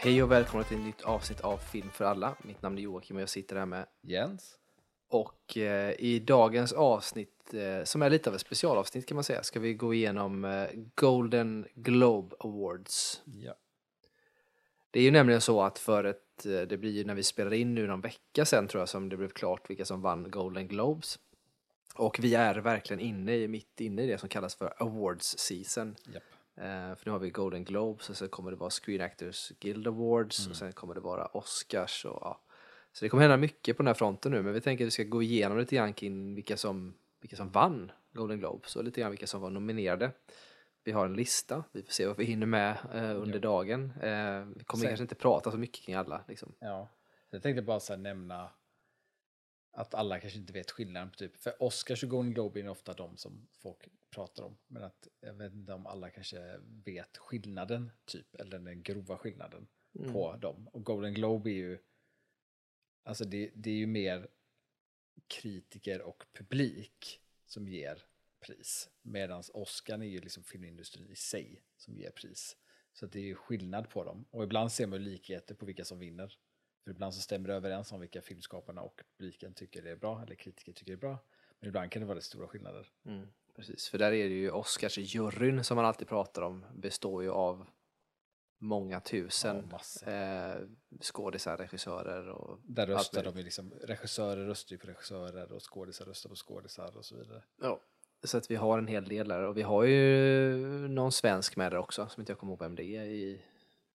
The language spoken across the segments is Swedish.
Hej och välkomna till ett nytt avsnitt av Film för alla. Mitt namn är Joakim och jag sitter här med. Jens? Och eh, i dagens avsnitt, eh, som är lite av ett specialavsnitt kan man säga, ska vi gå igenom eh, Golden Globe Awards. Ja. Det är ju nämligen så att för ett, eh, det blir ju när vi spelar in nu någon vecka sen tror jag som det blev klart vilka som vann Golden Globes. Och vi är verkligen inne i, mitt inne i det som kallas för Awards season. Japp. Eh, för nu har vi Golden Globes och sen kommer det vara Screen Actors Guild Awards Mm. och sen kommer det vara Oscars och ja. Så det kommer hända mycket på den här fronten nu men vi tänker att vi ska gå igenom lite grann kring vilka som, vilka som vann Golden Globes och lite grann vilka som var nominerade. Vi har en lista, vi får se vad vi hinner med eh, under dagen. Eh, vi kommer Sen- kanske inte prata så mycket kring alla. Liksom. ja. Jag tänkte bara så nämna att alla kanske inte vet skillnaden på typ, för Oscars och Golden Globe är ofta de som folk pratar om, men att jag vet inte om alla kanske vet skillnaden typ, eller den grova skillnaden på dem. Och Golden Globe är ju, alltså det, det är ju mer kritiker och publik som ger pris, medan Oscar är ju liksom filmindustrin i sig som ger pris. Så det är ju skillnad på dem. Och ibland ser man likheter på vilka som vinner. För ibland så stämmer det överens om vilka filmskaparna och publiken tycker det är bra, eller kritiker tycker det är bra. Men ibland kan det vara stora skillnader. Mm, precis, för där är det ju Oscarsjuryn som man alltid pratar om består ju av många tusen Ja, eh, skådisar, regissörer och Där röstar de ju liksom, regissörer röstar ju på regissörer och skådisar röstar på skådisar och så vidare. Ja, så att vi har en hel del där och vi har ju någon svensk med där också som inte jag kommer ihåg vem det är i,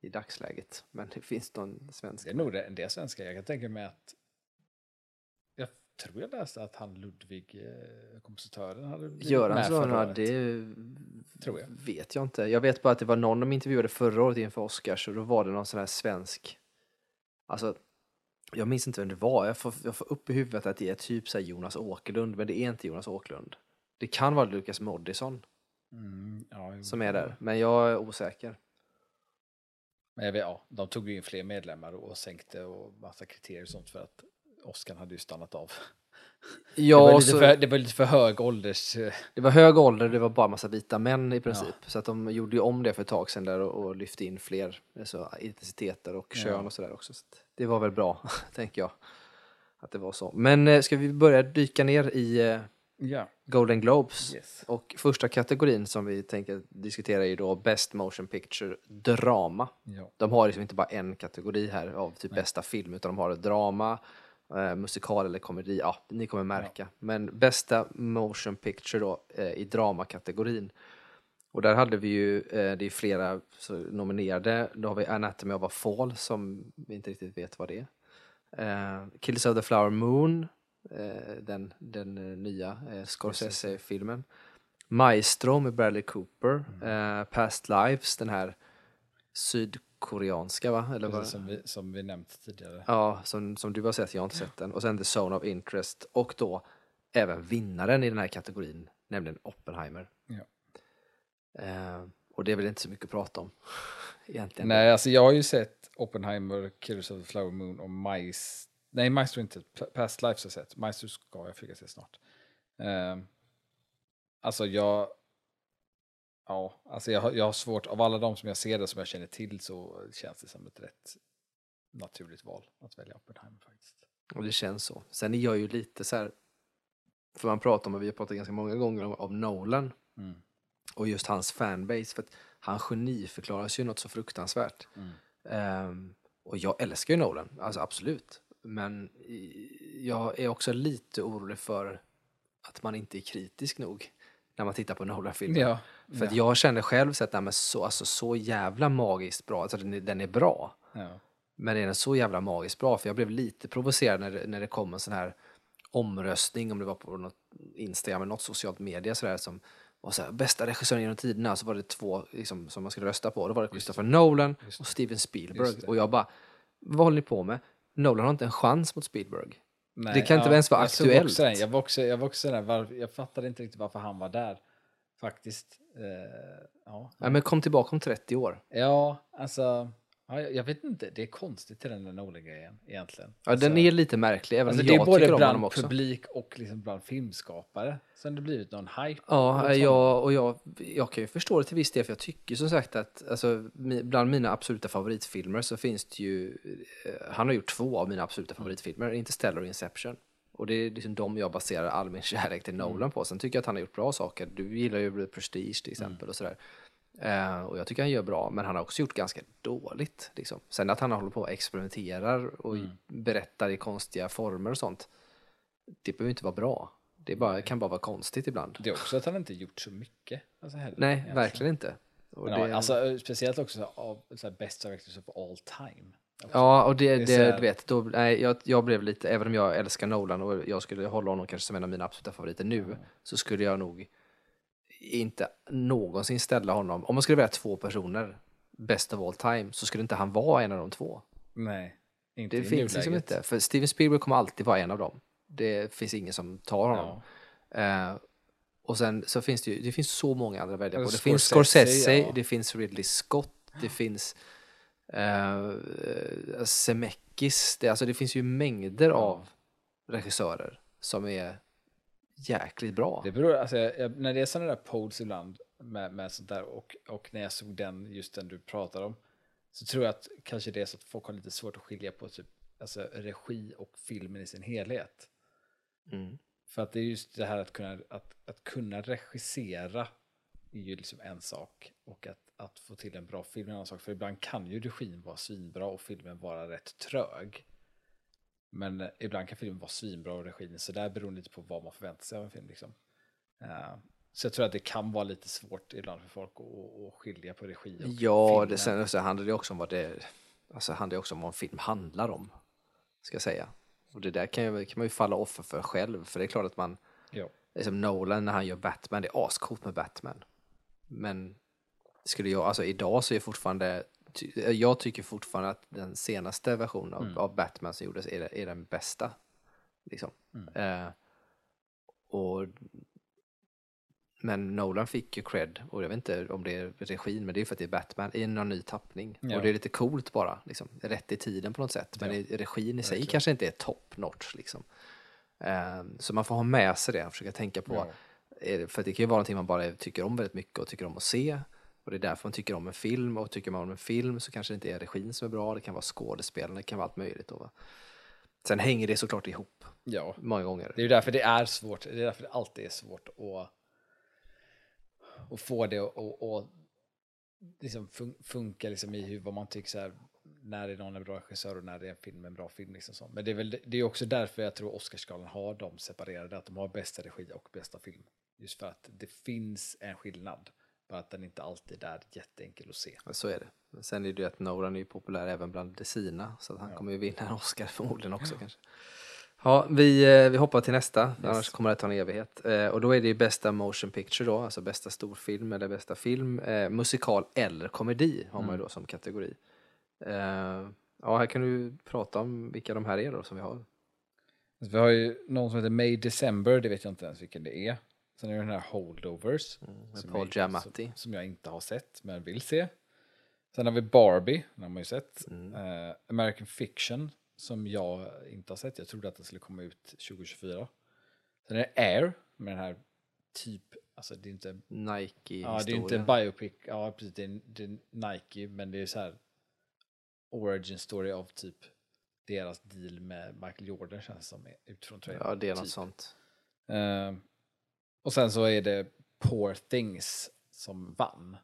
i dagsläget. Men det finns någon svensk. Det är nog en del svenskar. Jag kan tänka mig att jag tror jag läste att han Ludvig, eh, kompositören, hade blivit med Göransson, förra ja, det Tror jag. vet jag inte. Jag vet bara att det var någon de intervjuade förra året inför Oscars och då var det någon sån här svensk, alltså jag minns inte vem det var, jag får, jag får upp i huvudet att det är typ så Jonas Åkerlund, men det är inte Jonas Åkerlund. Det kan vara Lukas Moodysson Mm, ja, som är där, men jag är osäker. Men jag vet, ja, de tog ju in fler medlemmar och sänkte och massa kriterier och sånt för att Oscar hade ju stannat av. det, Ja, var lite så, för, det var lite för hög ålders... eh, det var hög ålder, det var bara massa vita män i princip. Så att de gjorde ju om det för ett tag sedan där och, och lyfte in fler alltså, etniciteter och Ja. kön och sådär också. Så det var väl bra, tänker jag. Att det var så. Men eh, ska vi börja dyka ner i Ja. Golden Globes? Yes. Och första kategorin som vi tänker diskutera är då Best Motion Picture Drama. ja. De har liksom inte bara en kategori här av typ bästa film utan de har drama, eh, musikal eller komedi. Ja, ni kommer märka. Men bästa motion picture då eh, i dramakategorin. Och där hade vi ju, eh, det är flera nominerade. Då har vi Anatomy of a Fall som vi inte riktigt vet vad det är. Eh, Kills of the Flower Moon, den, den eh, nya eh, Scorsese-filmen. Maestro med Bradley Cooper. Eh, Past Lives, den här sydkoreanska va? Eller vad? Precis som vi, som vi nämnt tidigare. Ja, som, som du har sett, jag har inte sett den. Och sen The Zone of Interest och då även vinnaren i den här kategorin, nämligen Oppenheimer. Ja. Eh, och det är väl inte så mycket att prata om egentligen. Nej, alltså jag har ju sett Oppenheimer, Killers of the Flower Moon och Majs... Nej, Maestro inte. Past Lives har jag sett. Maestro ska jag försöka se snart. Ehm, alltså jag... Ja, alltså jag jag har svårt. Av alla de som jag ser det som jag känner till så känns det som ett rätt naturligt val att välja Oppenheimer faktiskt. Och det känns så. Sen är jag ju lite så här, för man pratar om, och vi har pratat ganska många gånger om, om Nolan Mm. och just hans fanbase. För att han geniförklaras ju något så fruktansvärt. Mm. Ehm, och jag älskar ju Nolan, alltså absolut. Men jag är också lite orolig för att man inte är kritisk nog när man tittar på Nolan-filmer. Ja, För att ja. jag känner själv så att är så, alltså, så jävla magiskt bra, alltså den är, den är bra. ja. Men är den så jävla magiskt bra? För jag blev lite provocerad när det, när det kom en sån här omröstning, om det var på något Instagram eller något socialt media sådär som var så här, bästa regissören genom tiderna, så var det två liksom, som man skulle rösta på. Då var det Christopher Nolan och. Steven Spielberg. Och jag bara, vad håller ni på med? Nolan har inte en chans mot Spielberg. Nej, Det kan inte ens vara jag aktuellt. Också, jag var också, jag var också där, var, jag fattade inte riktigt varför han var där. Faktiskt. Eh, ja. Nej, men kom tillbaka om 30 år. ja, alltså. Ja, jag jag vet inte, det är konstigt till den där Nolan-grejen egentligen. Ja, den är lite märklig, även Alltså om det är jag både tycker bland också. publik och liksom bland filmskapare som det blivit någon hype. Ja, jag, och jag, jag kan ju förstå det till viss del, för jag tycker som sagt att alltså, bland mina absoluta favoritfilmer så finns det ju, eh, han har gjort två av mina absoluta favoritfilmer, Interstellar och Inception. Och det är liksom de jag baserar all min kärlek till Nolan på. Sen tycker jag att han har gjort bra saker. Du gillar ju Prestige till exempel och sådär. Eh, och jag tycker han gör bra, men han har också gjort ganska dåligt. Liksom. Sen att han håller på och experimenterar och berättar i konstiga former och sånt, det behöver inte vara bra. Det bara, kan bara vara konstigt ibland. Det är också att han inte gjort så mycket. Alltså heller, Nej, egentligen. verkligen inte. Men, det, alltså, speciellt också av så här, Best Directors of All Time. Också. ja, och det, det det, här- du vet, då, nej, jag, jag blev lite, även om jag älskar Nolan och jag skulle hålla honom kanske som en av mina absoluta favoriter nu, så skulle jag nog inte någonsin ställa honom, om man skulle välja två personer, best of all time, så skulle inte han vara en av de två. Nej, inte Det i finns liksom inte, för Steven Spielberg kommer alltid vara en av dem. Det finns ingen som tar honom. Eh, och sen så finns det ju, det finns så många andra att välja på. Det finns Scorsese, Scorsese, ja. det finns Ridley Scott, det finns eh, Zemeckis. Det, alltså det finns ju mängder av regissörer som är jäkligt bra. Det beror, alltså, jag, när det är sådana där pods ibland med, med sånt där och, och när jag såg den, just den du pratar om, så tror jag att kanske det är så att folk har lite svårt att skilja på typ, alltså, regi och filmen i sin helhet. Mm. För att det är just det här att kunna, att, att kunna regissera är ju liksom en sak och att, att få till en bra film är en annan sak. För ibland kan ju regin vara svinbra och filmen vara rätt trög. Men eh, ibland kan filmen vara svinbra och regin så där beror lite på vad man förväntar sig av en film. Liksom. Eh, så jag tror att det kan vara lite svårt ibland för folk att, att skilja på regi och Ja, film. det, sen så handlar det också om vad det alltså handlar också om vad en film handlar om. Ska jag säga. Och det där kan, ju, kan man ju falla offer för själv. För det är klart att man, Ja. det är som Nolan när han gör Batman, det är ascoolt med Batman. Men skulle jag, alltså idag så är fortfarande, ty- jag tycker fortfarande att den senaste versionen av, av Batman som gjordes är, är den bästa. Liksom. Eh, och men Nolan fick ju cred, och jag vet inte om det är regin, men det är för att det är Batman i någon ny tappning. Ja. Och det är lite coolt bara, liksom. rätt i tiden på något sätt. Men Ja, i- regin i sig verkligen. kanske inte är top notch. Liksom. Eh, så man får ha med sig det och försöka tänka på, Ja. för det kan ju vara någonting man bara tycker om väldigt mycket och tycker om att se. Och det är därför man tycker om en film, och tycker man om en film så kanske det inte är regin som är bra, det kan vara skådespelarna, det kan vara allt möjligt. Då, va? Sen hänger det såklart ihop ja, många gånger. Det är därför det är svårt. Det är därför det alltid är svårt att, att få det att liksom fun, funka liksom i hur, vad man tycker så här, när är någon en bra regissör och när är en film en bra film. Liksom så. Men det är väl det är också därför jag tror Oscarsgalan har dem separerade, att de har bästa regi och bästa film. Just för att det finns en skillnad, bara att den inte alltid är jätteenkel att se. Ja, Så är det. Men sen är det ju att Nolan är ju populär även bland Desina, så att han kommer ju vinna en Oscar förmodligen också kanske. Ja, vi, eh, vi hoppar till nästa, annars kommer det ta en evighet. Eh, och då är det ju bästa motion picture då, alltså bästa storfilm eller bästa film, eh, musikal eller komedi har man ju då som kategori. Eh, ja, här kan du prata om vilka de här är då som vi har. Vi har ju någon som heter May December, det vet jag inte ens vilken det är. Sen är det den här Holdovers. med som Paul jag- Giamatti. Som, som jag inte har sett, men vill se. Sen har vi Barbie, den har man ju sett. Mm. Eh, American Fiction, som jag inte har sett. Jag trodde att den skulle komma ut 2024. Sen är det Air, med den här typ, alltså det är inte, Nike-historien. ja, det är inte biopic, ja precis, det är, det är Nike, men det är så här origin story av typ deras deal med Michael Jordan känns som utifrån trailern. Ja, det är något typ. sånt. Eh, och sen så är det Poor Things som vann.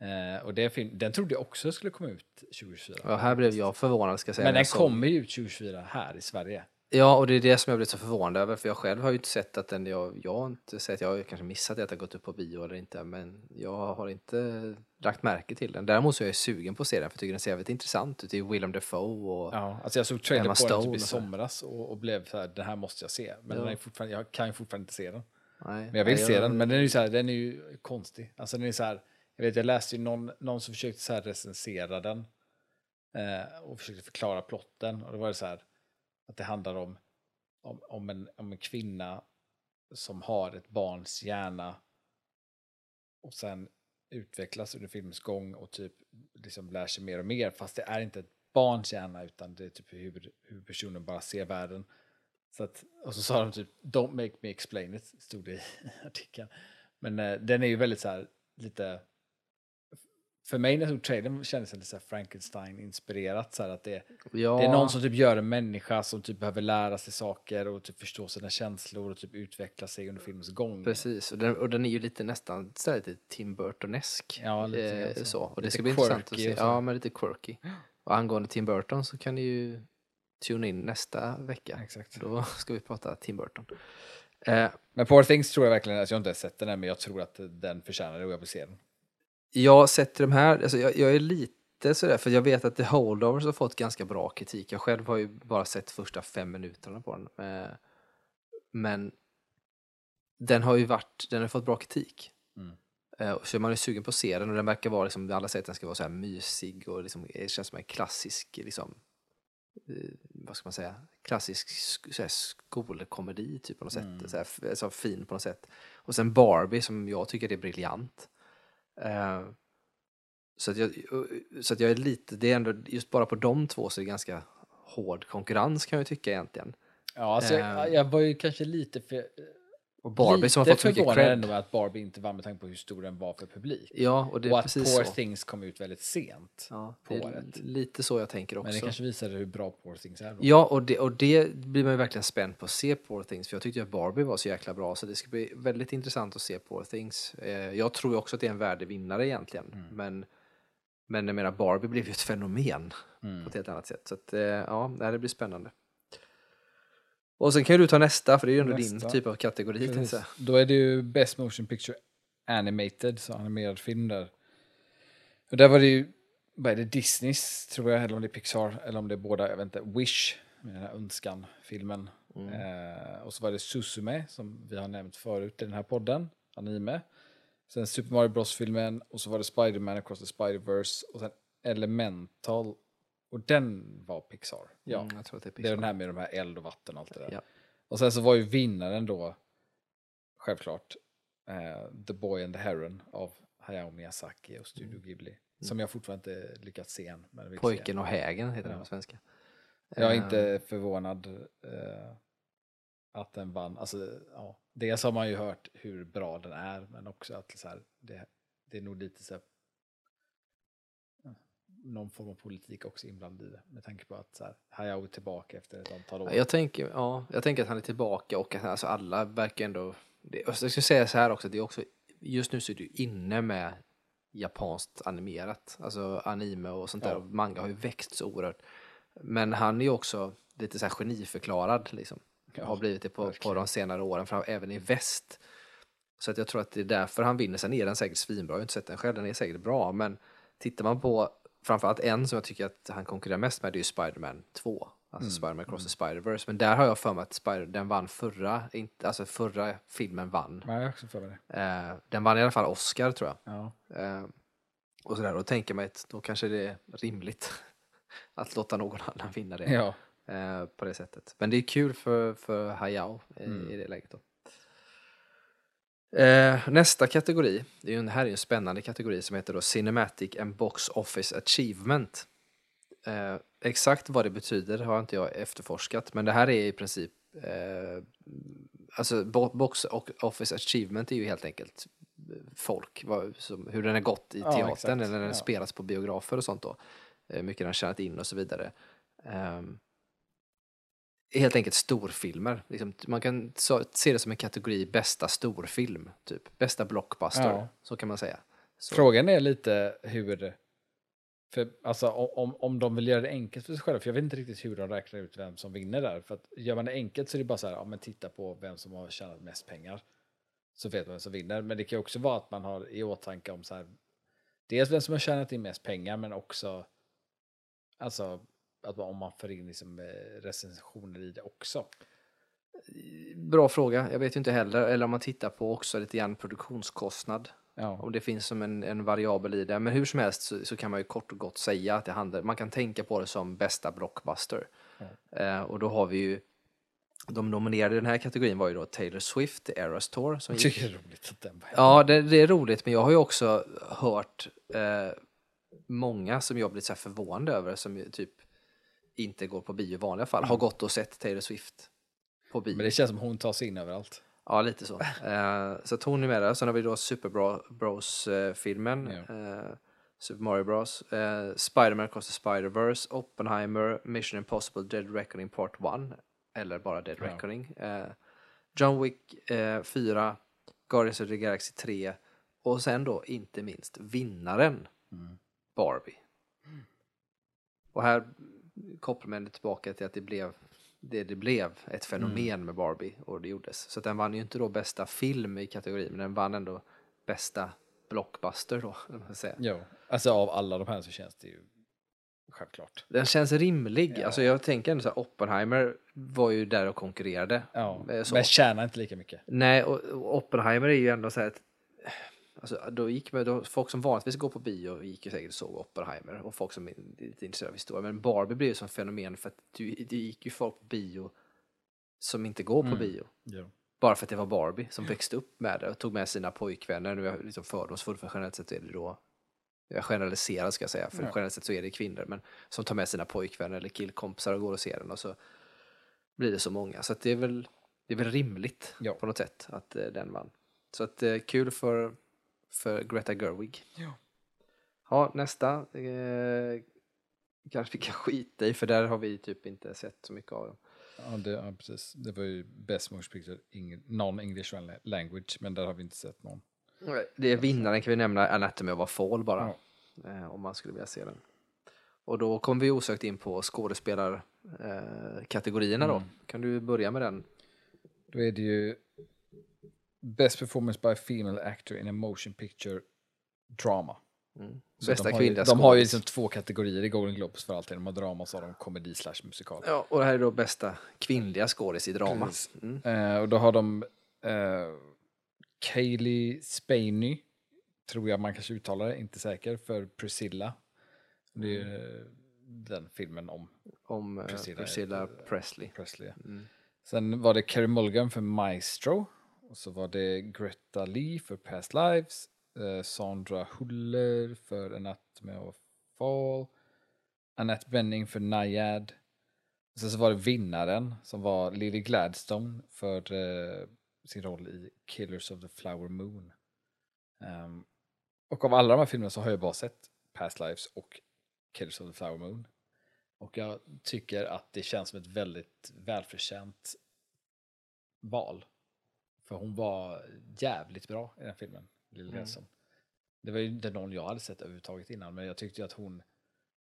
Eh, och det film, den trodde jag också skulle komma ut 2024. Ja, här blev jag förvånad ska jag säga. Men den såg- kommer ju ut 2024 här i Sverige. Ja, och det är det som jag blivit så förvånad över, för jag själv har ju inte sett att den, jag, jag har inte sett, jag har kanske missat att har gått upp på bio eller inte, men jag har inte lagt märke till den. Däremot så är jag sugen på att se den, för jag tycker den ser väldigt intressant ut. Det är Willem Dafoe och Ja, alltså jag såg trailer Emma på den Stone typ i somras och, och blev så här, den här måste jag se. Men Ja. den jag kan ju fortfarande inte se den. Nej, Men jag vill nej, se den, men den är ju så här, den är ju konstig. Alltså den är så här, jag vet jag läste ju någon, någon som försökte så recensera den eh, och försökte förklara plotten och då var det så här att det handlar om, om, om, en, om en kvinna som har ett barns hjärna och sen utvecklas under filmens gång och typ liksom lär sig mer och mer. Fast det är inte ett barns hjärna utan det är typ hur, hur personen bara ser världen. Så att, och så sa de typ “Don't make me explain it” stod det i artikeln. Men eh, den är ju väldigt så här lite för mig när jag såg trailern kändes det lite Frankenstein-inspirerat. Så här att det, Ja, det är någon som typ gör en människa som typ behöver lära sig saker och typ förstå sina känslor och typ utveckla sig under filmens gång. Precis, och den, och den är ju lite nästan så här lite Tim Burton-esk. Ja, lite eh, så. så. Och det Lite ska bli intressant att se. Ja, men lite quirky. Och angående Tim Burton så kan ni ju tuna in nästa vecka. Exakt. Då ska vi prata Tim Burton. Eh, Men Poor Things tror jag verkligen, alltså jag har inte sett den än, men jag tror att den förtjänar det och jag vill se den. jag sätter de här, alltså jag, jag är lite sådär, för jag vet att The Holdovers har fått ganska bra kritik. Jag själv har ju bara sett första fem minuterna på den. Eh, men den har ju varit, den har fått bra kritik. Mm. Eh, så man är sugen på att se den och den verkar vara, liksom, alla säger att den ska vara så här mysig och liksom, det känns som en klassisk, liksom, vad ska man säga, klassisk sk- så här, skolkomedi typ på något sätt. Så, här, så fin på något sätt. Och sen Barbie som jag tycker är briljant. Eh, så att, jag, så att jag är lite, det är ändå, just bara på de två så är det ganska hård konkurrens kan jag tycka egentligen. Ja, alltså, Eh. jag, jag var ju kanske lite för... Och Barbie som har lite fått så mycket cred. med att Barbie inte vann med tanke på hur stor den var för publik. Ja, och det är och att Poor så. Things kom ut väldigt sent Ja, på året. lite så jag tänker också. Men det kanske visade hur bra Poor Things är då. Ja, och det, och det blir man ju verkligen spänd på att se Poor Things. För jag tyckte att Barbie var så jäkla bra. Så det ska bli väldigt intressant att se Poor Things. Eh, jag tror ju också att det är en värdig vinnare egentligen. Mm. Men, men jag menar, Barbie blev ju ett fenomen Mm. på ett helt annat sätt. Så att, eh, ja, det blir spännande. Och sen kan ju du ta nästa, för det är ju ändå din Nästa. typ av kategori. Precis. Då är det ju Best Motion Picture Animated, så animerad film där. Och där var det ju, vad är det, Disneys tror jag, eller om det är Pixar, eller om det är båda, jag vet inte, Wish, med den här önskan-filmen. Eh, och så var det Suzume, som vi har nämnt förut i den här podden, anime. Sen Super Mario Bros-filmen, och så var det Spider-Man Across the Spider-Verse, och sen Elemental, och den var Pixar. Ja, Mm, jag tror att det är det är Pixar. den här med de här eld och vatten och allt det där. Ja. Och sen så var ju vinnaren då, självklart, eh, The Boy and the Heron av Hayao Miyazaki och Studio Ghibli. Som jag fortfarande inte lyckats se än. Men Pojken se. och hägen heter den Ja. på svenska. Jag är inte förvånad eh, att den vann. Alltså, ja. Dels har man ju hört hur bra den är, men också att så här, det, det är nog lite så här, någon form av politik också inblandad i det. Med tanke på att så här, Hayao är tillbaka efter ett antal år. Jag tänker, ja, jag tänker att han är tillbaka och att alltså alla verkar ändå... Det, jag ska säga så här också, det är också, just nu så är du inne med japanskt animerat, alltså anime och sånt där. Ja. Och manga har ju växt så oerhört. Men han är ju också lite så här geniförklarad liksom. Ja, har blivit det på, på de senare åren, fram, även i väst. Så att jag tror att det är därför han vinner. Sen är den säkert svinbra, jag har inte sett den själv, den är säkert bra. Men tittar man på framförallt en som jag tycker att han konkurrerar mest med, det är ju Spider-Man 2. Alltså Mm, Spider-Man Across the Spider-Verse. Men där har jag för mig att Spider den vann förra, inte, alltså förra filmen vann. Men jag också för mig det. Eh, den vann i alla fall Oscar tror jag. Ja. Eh, och sådär, då tänker man att då kanske det är rimligt att låta någon annan vinna det ja. eh, på det sättet. Men det är kul för, för Hayao i, Mm. i det läget då. Eh, nästa kategori, det är en, här är en spännande kategori som heter då Cinematic and Box Office Achievement. Eh, exakt vad det betyder har inte jag efterforskat, men det här är i princip eh, alltså bo- Box Office Achievement är ju helt enkelt folk, vad, som, hur den har gått i Ja, teatern exakt. eller när den Ja. spelas på biografer och sånt då. Eh, hur mycket den har tjänat in och så vidare. Ehm, helt enkelt storfilmer. Liksom, man kan se det som en kategori bästa storfilm, typ. Bästa blockbuster, Ja. så kan man säga. Så, Frågan är lite hur... För, alltså, om, om de vill göra det enkelt för sig själva, för jag vet inte riktigt hur de räknar ut vem som vinner där. För att gör man det enkelt så är det bara så här, ja men titta på vem som har tjänat mest pengar. Så vet man vem som vinner. Men det kan också vara att man har i åtanke om så här, dels vem som har tjänat in mest pengar, men också alltså att om man får in liksom, eh, recensioner i det också. Bra fråga, jag vet ju inte heller. Eller om man tittar på också lite grann produktionskostnad. Ja, Om det finns som en, en variabel i det. Men hur som helst så, så kan man ju kort och gott säga att det handlar, man kan tänka på det som bästa blockbuster. Eh, och då har vi ju De nominerade i den här kategorin var ju då Taylor Swift, Eras Tour. Som gick. det är roligt att den Ja, det, det är roligt, men jag har ju också hört eh, många som jag blivit så här förvånade över som typ inte går på bio i vanliga fall, har gått och sett Taylor Swift på bio. Men det känns som hon tar sig in överallt. Ja, lite så. Eh, så att hon är med där. Sen har vi då Super Bro- Bros-filmen. Ja. Eh, Super Mario Bros. Eh, Spider-Man Across the Spider-Verse. Oppenheimer. Mission Impossible Dead Reckoning Part 1. Eller bara Dead Ja. Reckoning. Eh, John Wick eh, 4. Guardians of the Galaxy 3. Och sen då inte minst vinnaren Mm. Barbie. Och här kopplar man det tillbaka till att det blev det det blev, ett fenomen Mm. med Barbie och det gjordes. Så den vann ju inte då bästa film i kategorin, men den vann ändå bästa blockbuster då, säga. Jo, alltså av alla de här så känns det ju självklart. Den känns rimlig. Ja. Alltså jag tänker ändå så här, Oppenheimer var ju där och konkurrerade. Ja, Eh, så. men tjänar inte lika mycket. Nej, och, Oppenheimer är ju ändå så här att Alltså, då gick man, då, folk som vanligtvis går på bio gick ju säkert och såg Oppenheimer och folk som är lite intresserade av historia. Men Barbie blev ju som fenomen för att du, det gick ju folk på bio som inte går på Mm. bio. Jo. Bara för att det var Barbie som växte upp med det och tog med sina pojkvänner. Nu är jag liksom fördomsfull för generellt sett är det då jag generaliserar ska jag säga, för Ja. generellt sett så är det kvinnor, men som tar med sina pojkvänner eller killkompisar och går och ser den och så blir det så många. Så det är väl, det är väl rimligt Ja. på något sätt att eh, den vann. Så att eh, kul för, för Greta Gerwig. Ja. Ja, nästa. Eh, kanske vi kan skita i, för där har vi typ inte sett så mycket av dem. Ja, det, ja, precis. Det var ju Best Motion Picture Eng- Non-English Language, men där har vi inte sett någon. Det är vinnaren kan vi nämna, Anatomy of a Fall bara. Ja. Eh, om man skulle vilja se den. Och då kommer vi osökt in på skådespelarkategorierna eh, kategorierna då. Mm. Kan du börja med den? Då är det ju Best Performance by Female Actor in a Motion Picture Drama. Så Bästa de ju, kvinnliga De har ju liksom två kategorier i Golden Globes för alltid. De har drama och så har de komedi slash musikal. Ja, och det här är då bästa kvinnliga skådis i drama. Mm. Eh, och då har de eh, Kaylee Spaney, tror jag man kanske uttalar det, inte säker, för Priscilla. Det är ju den filmen om Om Priscilla Priscilla, Presley. Presley. Mm. Sen var det Carey Mulligan för Maestro. Och så var det Greta Lee för Past Lives. Eh, Sandra Huller för Anatomy of Fall. Annette Benning för Naiad. Och sen så var det vinnaren som var Lily Gladstone för eh, sin roll i Killers of the Flower Moon. Um, och av alla de här filmerna så har jag bara sett Past Lives och Killers of the Flower Moon. Och jag tycker att det känns som ett väldigt välförtjänt val. För hon var jävligt bra i den filmen, Lily Mm. Det var ju inte någon jag hade sett överhuvudtaget innan, men jag tyckte ju att hon...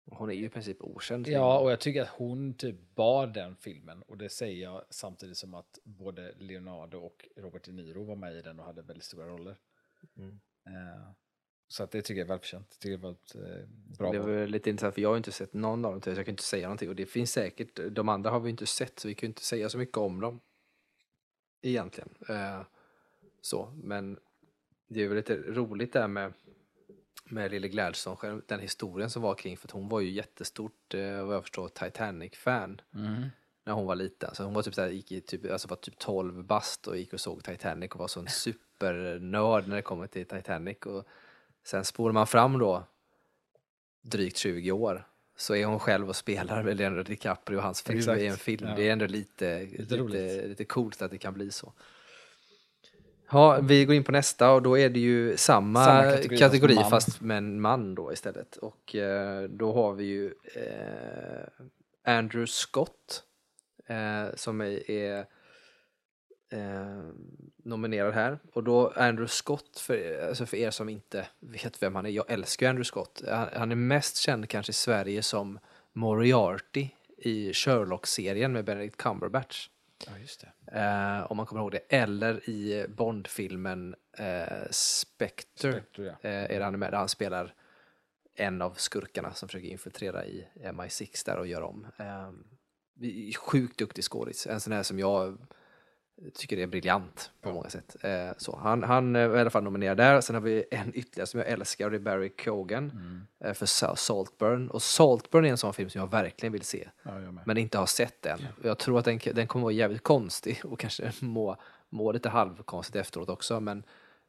Hon är ju i princip okänd. Ja, och jag tycker att hon typ bar den filmen. Och det säger jag samtidigt som att både Leonardo och Robert De Niro var med i den och hade väldigt stora roller. Mm. Eh, så att det tycker jag är välförtjänt. Det var ett eh, bra det var lite intressant för jag har inte sett någon av dem så jag kan inte säga någonting och det finns säkert, de andra har vi inte sett så vi kan inte säga så mycket om dem. Egentligen. Eh, så, men det är väl lite roligt där med, med Lille Gladstone, den historien som var kring för hon var ju jättestort, eh, vad jag förstår, Titanic-fan Mm. när hon var liten. Så hon var typ, så här, gick i typ, alltså var typ 12 bast och gick och såg Titanic och var sån supernörd när det kommer till Titanic. Och sen spolar man fram då drygt 20 år så är hon själv och spelar med Leonardo DiCaprio och hans fru Exakt, i en film. ja. Det är ändå lite, lite, roligt. lite, coolt att det kan bli så. Ja, vi går in på nästa och då är det ju samma, Samma kategori, kategori fast fast, med en man då istället. Och eh, då har vi ju eh, Andrew Scott eh, som är, är eh, nominerad här. Och då Andrew Scott, för, alltså för er som inte vet vem han är, jag älskar ju Andrew Scott. Han, han är mest känd kanske i Sverige som Moriarty i Sherlock-serien med Benedict Cumberbatch. Ja, just det. Eh, om man kommer ihåg det. Eller i Bond-filmen eh, Spectre, Spectre, ja. eh, är det han med, där han spelar en av skurkarna som försöker infiltrera i MI6 där och göra om. Eh, sjukt duktig skådis, en sån här som jag tycker det är briljant på många sätt. Eh, så han, han är i alla fall nominerad där. Sen har vi en ytterligare som jag älskar och det är Barry Cogan eh, för Sa- Saltburn. Och Saltburn är en sån film som jag verkligen vill se. Ja. Men inte har sett än. Jag tror att den, den kommer vara jävligt konstig och kanske må, må lite halvkonstigt efteråt också. Men,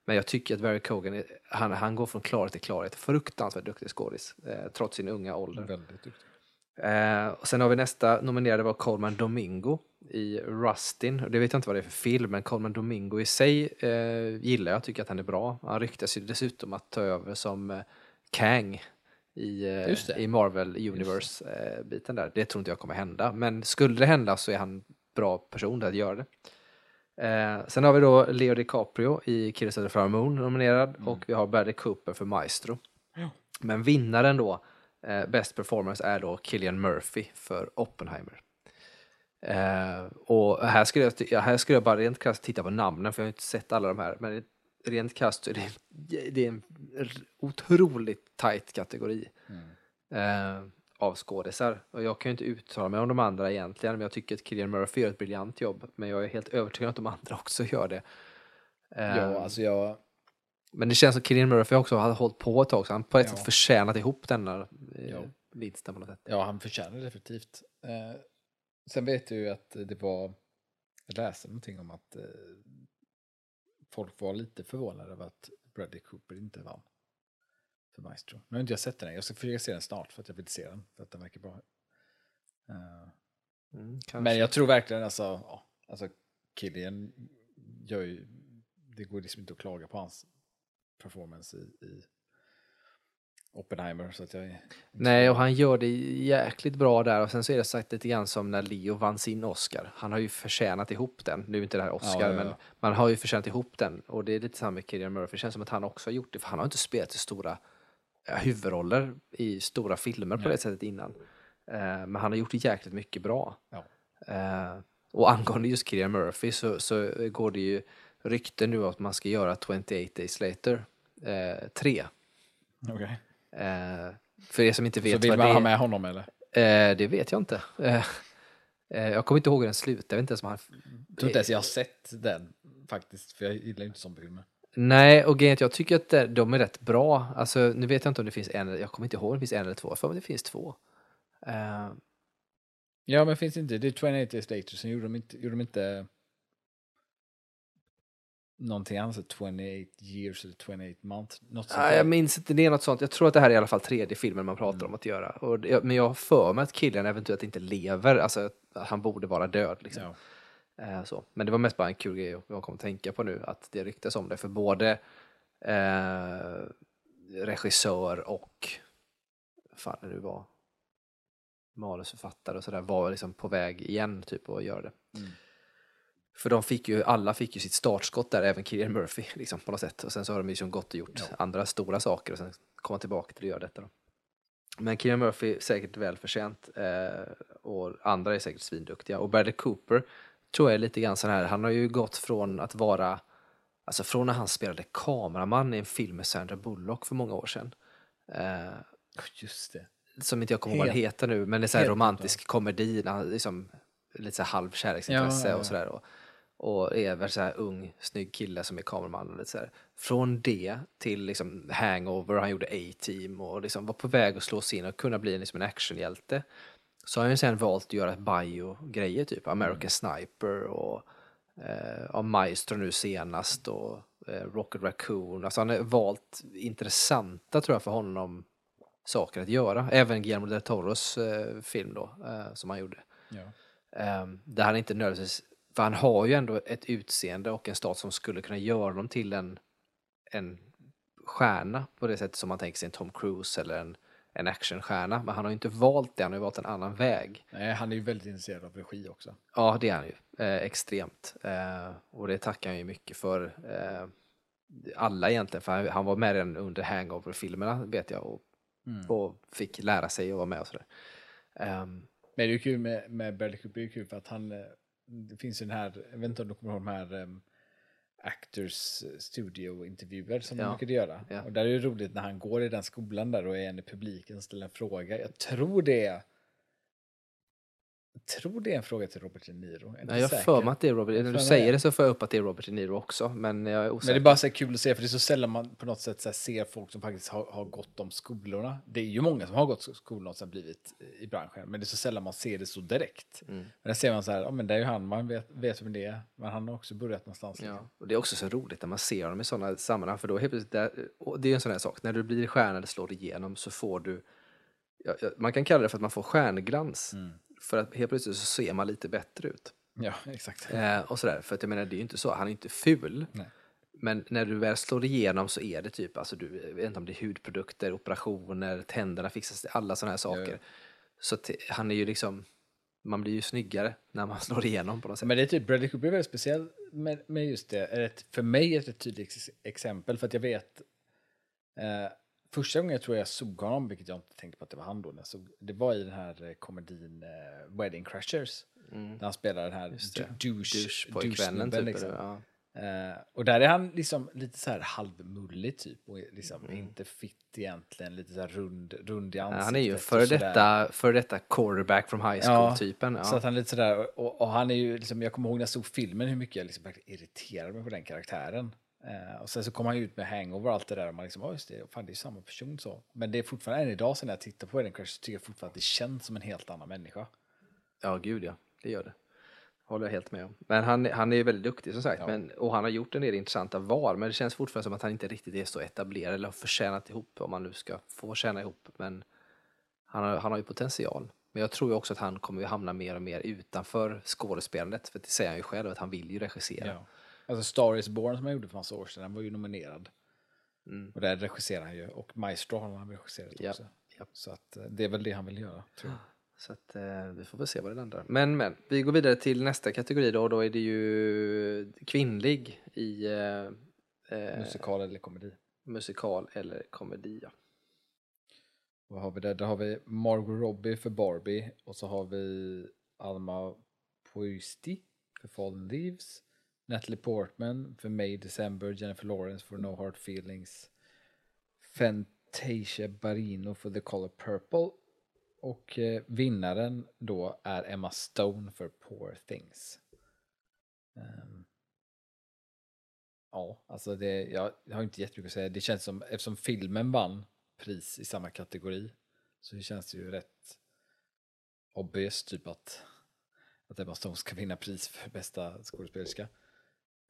men jag tycker att Barry Cogan, han, han går från klarhet till klarhet. Fruktansvärt duktig skådis, eh, trots sin unga ålder. Väldigt duktig. Eh, och sen har vi nästa nominerade var Colman Domingo i Rustin. Det vet jag inte vad det är för film, men Colman Domingo i sig eh, gillar jag, tycker att han är bra. Han ryktas ju dessutom att ta över som eh, Kang i, eh, i Marvel Universe-biten där. Det tror inte jag kommer hända, men skulle det hända så är han bra person att göra det. Eh, sen har vi då Leo DiCaprio i of the Flower Moon nominerad och vi har Bradley Cooper för Maestro. Men vinnaren då, eh, Best Performance, är då Killian Murphy för Oppenheimer. Eh, och här skulle, jag, ja, här skulle jag bara rent krasst titta på namnen, för jag har inte sett alla de här. Men rent krasst så är det, det är en otroligt tight kategori eh, av skådisar. Och jag kan ju inte uttala mig om de andra egentligen, men jag tycker att Killian Murphy gör ett briljant jobb. Men jag är helt övertygad om att de andra också gör det. Eh, Ja, alltså jag... men det känns som Killian Murphy också har hållit på ett tag, så han på ett Ja. sätt förtjänat ihop denna eh, Ja. vinsten på något sätt. Ja, han förtjänar det definitivt. Eh, sen vet jag ju att det var... Jag läste någonting om att eh, folk var lite förvånade över att Bradley Cooper inte vann för Maestro. Nu har inte jag sett den än. Jag ska försöka se den snart för att jag vill se den. För att den verkar bra. Eh, Mm, men jag tror verkligen alltså, ja, alltså Killian gör ju... Det går liksom inte att klaga på hans performance i, i Oppenheimer. Så att jag är Nej, och han gör det jäkligt bra där. Och sen så är det sagt lite grann som när Leo vann sin Oscar. Han har ju förtjänat ihop den. Nu är inte det här Oscar, Ja, ja, ja. men man har ju förtjänat ihop den. Och det är lite samma med Cillian Murphy. Det känns som att han också har gjort det. För han har inte spelat i stora huvudroller i stora filmer på Nej. det sättet innan. Eh, men han har gjort det jäkligt mycket bra. Eh, och angående just Cillian Murphy så, så går det ju rykten nu att man ska göra 28 Days Later eh, 3. Okej. Eh, för er som inte Så vet vill vad man det ha med honom eller? Eh, det vet jag inte. Eh, eh, jag kommer inte ihåg hur den slutade. Jag vet inte ens om han... Jag tror inte ens jag har sett den faktiskt, för jag gillar inte zombiefilmer. Nej, och grejen jag tycker att de är rätt bra. Alltså, nu vet jag inte om det finns en, jag kommer inte ihåg om det finns en eller två, för det finns två. Eh, Ja, men finns inte, det är 28 days later, sen gjorde de inte, gjorde de inte någonting annat, så 28 years eller 28 months, något sånt där. jag minns inte, det är något sånt. Jag tror att det här är i alla fall tredje filmen man pratar om att göra. Och men jag har för mig att killen eventuellt inte lever, alltså att han borde vara död. Liksom. Ja. Eh, så. Men det var mest bara en kul grej jag kom att tänka på nu, att det ryktas om det. För både eh, regissör och, vad fan det nu var, manusförfattare och sådär var liksom på väg igen typ att göra det. Mm. För de fick ju, alla fick ju sitt startskott där, även Cillian Murphy liksom, på något sätt. Och sen så har de ju liksom gått och gjort Ja. andra stora saker och sen komma tillbaka till att göra detta. Då. Men Cillian Murphy är säkert väl förtjänt eh, och andra är säkert svinduktiga. Och Bradley Cooper tror jag är lite grann sån här, han har ju gått från att vara, alltså från när han spelade kameraman i en film med Sandra Bullock för många år sedan. Eh, Just det. som inte jag kommer ihåg vad den heter nu, men det är så här romantisk komedi, liksom, lite så halv kärleksintresse Ja, ja, ja. och sådär. Och, och är väl så här ung, snygg kille som är kameraman och lite så här. Från det till liksom Hangover, han gjorde A-Team och liksom var på väg att slå sig in och kunna bli liksom en actionhjälte. Så har han sen valt att göra bio-grejer, typ American. Sniper och eh, Maestro nu senast och eh, Rocket Raccoon. Alltså han har valt intressanta, tror jag, för honom saker att göra. Även Guillermo del Toros eh, film då, eh, som han gjorde. Ja. Eh, där han inte nödvändigtvis, för han har ju ändå ett utseende och en stat som skulle kunna göra honom till en, en stjärna på det sättet som man tänker sig en Tom Cruise eller en, en actionstjärna. Men han har ju inte valt det, han har ju valt en annan väg. Nej, han är ju väldigt intresserad av regi också. Ja, det är han ju. Eh, extremt. Eh, och det tackar han ju mycket för. Eh, alla egentligen, för han, han var med redan under Hangover-filmerna vet jag och, och fick lära sig att vara med och sådär. Ehm, Men det är ju kul med, med Bradley Cooper, det är kul för att han, eh, det finns ju den här, jag vet inte om du kommer ihåg de här um, Actors Studio-intervjuer som Ja. de brukade göra. Ja. Och där är det roligt när han går i den skolan där och är en i publiken och ställer en fråga. Jag tror det är tror det är en fråga till Robert De Niro. Jag Nej, jag för mig att det är Robert, när du säger det. det så får jag upp att det är Robert De Niro också, men jag är osäker. Men det är bara så kul att se, för det är så sällan man på något sätt ser folk som faktiskt har, har gått de skolorna. Det är ju många som har gått skolorna och sen blivit i branschen, men det är så sällan man ser det så direkt. Mm. Men där ser man så här, ja men det är ju han, man vet, vet vem det är, men han har också börjat någonstans. liksom. Ja, och det är också så roligt när man ser honom i sådana sammanhang, för då helt plötsligt, och det är en sån här sak, när du blir stjärna eller slår igenom så får du, man kan kalla det för att man får stjärnglans, Mm. För att helt plötsligt så ser man lite bättre ut. Ja, exakt. Eh, och sådär, för att jag menar, det är ju inte så, han är inte ful, Nej. men när du väl slår igenom så är det typ, alltså du jag vet inte om det är hudprodukter, operationer, tänderna fixas, alla sådana här saker. ja. Så att, han är ju liksom, man blir ju snyggare när man slår igenom på något sätt. Men det är typ, Bradley Cooper är väldigt speciell med, med just det. Är ett, för mig ett tydligt ex- exempel, för att jag vet eh, Första gången jag tror jag såg honom, vilket jag inte tänkte på att det var han då, såg, det var i den här eh, komedin eh, Wedding Crashers. Där han spelar den här Mm. Douche, Douchepojkvännen douche-snubben, typ. liksom. Ja. Eh, och där är han liksom lite så här halvmullig typ och liksom Mm. inte fit egentligen, lite så här rund, rund i Ja, ansiktet. han är ju före detta, före detta quarterback from high school-typen. Ja, Så att han är lite sådär, och, och han är ju liksom, jag kommer ihåg när jag såg filmen hur mycket jag liksom irriterade mig på den karaktären. Eh, och sen så kom han ut med hangover och allt det där och man liksom, ja just det, fan det är samma person så. Men det är fortfarande, än idag sen när jag tittar på Wedding Crash så tycker jag fortfarande att det känns som en helt annan människa. ja, gud ja. Det gör det. Håller jag helt med om. Men han, han är ju väldigt duktig som sagt. Ja. Men, och han har gjort en del intressanta val. Men det känns fortfarande som att han inte riktigt är så etablerad eller har förtjänat ihop om man nu ska få tjäna ihop. Men han har, han har ju potential. Men jag tror ju också att han kommer ju hamna mer och mer utanför skådespelandet. För det säger han ju själv att han vill ju regissera. Ja. Alltså Star is Born som han gjorde för massa år sedan, den var ju nominerad. Mm. Och där regisserar han ju, och Maestro har han regisserat Ja, också. ja. Så att eh, det är väl det han vill göra, tror jag. Så att, eh, vi får väl se vad det landar. Men, men, vi går vidare till nästa kategori då. Och då är det ju kvinnlig i eh, eh, Musikal eller komedi. musikal eller komedi. Ja. Vad har vi där? Där har vi Margot Robbie för Barbie och så har vi Alma Poisti för Fallen Leaves. Natalie Portman för May December, Jennifer Lawrence för No Hard Feelings. Fantasia Barino, för The Color Purple. Och eh, vinnaren då är Emma Stone för Poor Things. Um, ja, alltså det, jag, jag har inte jättemycket att säga. Det känns som, eftersom filmen vann pris i samma kategori så det känns det ju rätt obvious typ att, att Emma Stone ska vinna pris för bästa skådespelerska.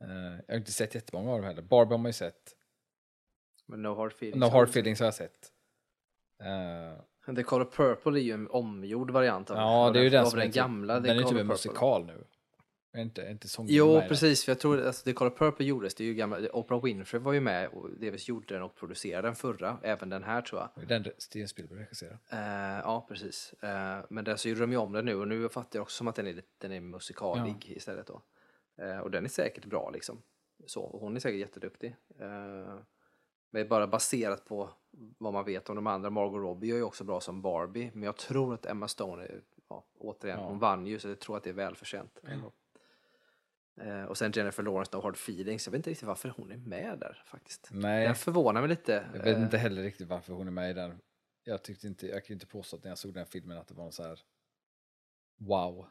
Eh, jag har inte sett jättemånga av dem heller. Barbie har man ju sett. Men No Hard Feelings. No Hard Feelings har jag sett. Eh, The Color Purple är ju en omgjord variant av ja, det är ju den som den är gamla. The Den är Color typ en musikal nu. Är inte, är inte Jo, den? precis. För jag tror alltså, The Color Purple gjordes. Det är ju gamla, Oprah Winfrey var ju med och delvis gjorde den och producerade den förra. Även den här tror jag. Den Steven Spielberg regisserar. Eh, ja, precis. Eh, men där så gjorde de ju om den nu och nu fattar jag också som att den är, den är musikalig istället då. Eh, och den är säkert bra liksom. Så, och hon är säkert jätteduktig. Eh, men bara baserat på vad man vet om de andra. Margot Robbie är ju också bra som Barbie. Men jag tror att Emma Stone, är, ja, återigen, Ja. hon vann ju så jag tror att det är välförtjänt. ändå. Eh, och sen Jennifer Lawrence, No Hard Feelings. Jag vet inte riktigt varför hon är med där faktiskt. Nej, Den förvånar mig lite. jag vet inte heller riktigt varför hon är med i den. Jag tyckte inte, jag kan inte påstå att när jag såg den filmen att det var någon så här wow.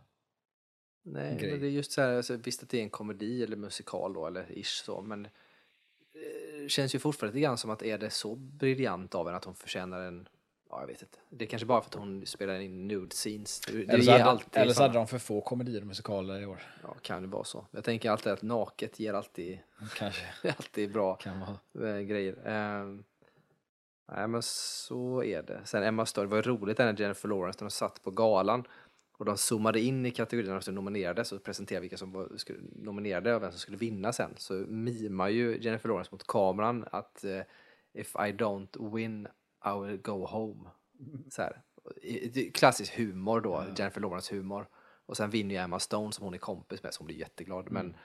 Nej, grej. men det är just så här, alltså, visst att det är en komedi eller musikal då, eller ish så, men eh, det känns ju fortfarande lite grann som att är det så briljant av henne att hon förtjänar en, ja jag vet inte. Det är kanske bara för att hon spelar in nude scenes. Det, Eller så, hade, alltid eller så hade de för få komedier och musikaler i år. Ja, kan det vara så. Jag tänker alltid att naket ger alltid, Kanske alltid bra kan vara. eh, grejer. Ehm, nej men så är det. Sen Emma Stone, det var roligt när Jennifer Lawrence, när de satt på galan och de zoomade in i kategorierna de skulle nominerade så presenterade vilka som var, nominerade och vem som skulle vinna sen. Så mimar ju Jennifer Lawrence mot kameran att eh, if I don't win I will go home. Så här. Klassisk humor då, Jennifer Lawrence humor. Och sen vinner ju Emma Stone som hon är kompis med så hon blir jätteglad. Men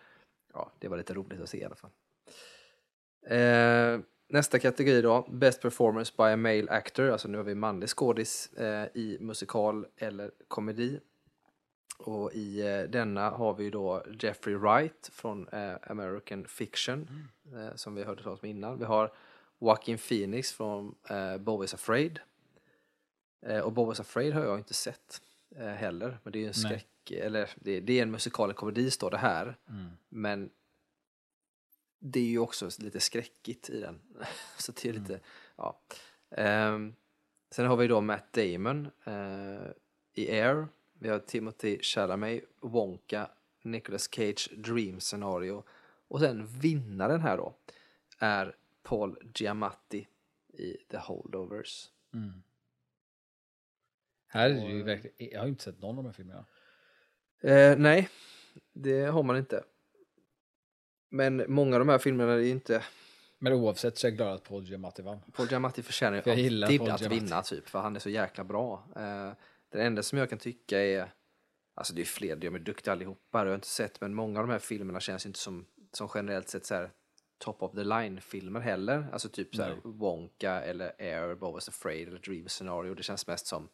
ja, det var lite roligt att se i alla fall. Eh, nästa kategori då, Best Performance by a Male Actor. Alltså nu har vi manlig skådis eh, i musikal eller komedi. Och i eh, denna har vi då Jeffrey Wright från eh, American Fiction, eh, som vi hörde talas om innan. Vi har Joaquin Phoenix från eh, Bo is Afraid. Eh, och Bo is Afraid har jag inte sett. heller. Men det är ju en skräck, eller det, det är en musikalisk komedi står det här. Mm. Men det är ju också lite skräckigt i den. Så det är lite, ja. Ehm, sen har vi då Matt Damon eh, i Air. Vi har Timothy Chalamet, Wonka, Nicolas Cage, Dream Scenario. Och sen vinnaren här då är Paul Giamatti i The Holdovers. Här är det ju verkligen, jag har ju inte sett någon av de här filmerna. Eh, nej, det har man inte. Men många av de här filmerna är ju inte... Men oavsett så är jag glad att Paul Giamatti vann. Paul Giamatti förtjänar För jag ju gillar alltid att vinna typ, för han är så jäkla bra. Eh, det enda som jag kan tycka är, alltså det är fler, de är duktiga allihopa, det har jag inte sett, men många av de här filmerna känns inte som, som generellt sett så här top of the line-filmer heller. Alltså typ så här Nej. Wonka eller Air, Bo was afraid eller Dream Scenario. Det känns mest som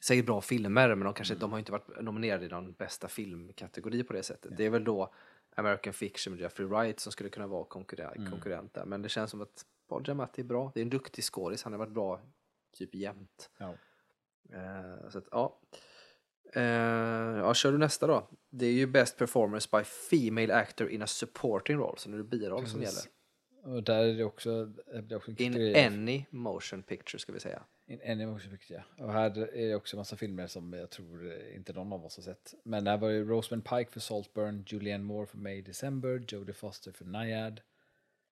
säkert bra filmer, men de, kanske, Mm. de har inte varit nominerade i någon bästa filmkategori på det sättet. Det är väl då American Fiction med Jeffrey Wright som skulle kunna vara konkurrent, Mm. konkurrent där. Men det känns som att Paul Giamatti är bra. Det är en duktig skådis, han har varit bra typ jämt. Ja. Eh, så att, ja. Eh, ja, kör du nästa då. Det är ju Best Performance by Female Actor in a Supporting Role, så nu är det biroll som Precis. gäller. Och där är det också, det blir också In any motion picture ska vi säga. Motion picture, ja. Och här är det också massa filmer som jag tror inte någon av oss har sett. Men här var ju Rosamund Pike för Saltburn, Julianne Moore för May December, Jodie Foster för Nyad,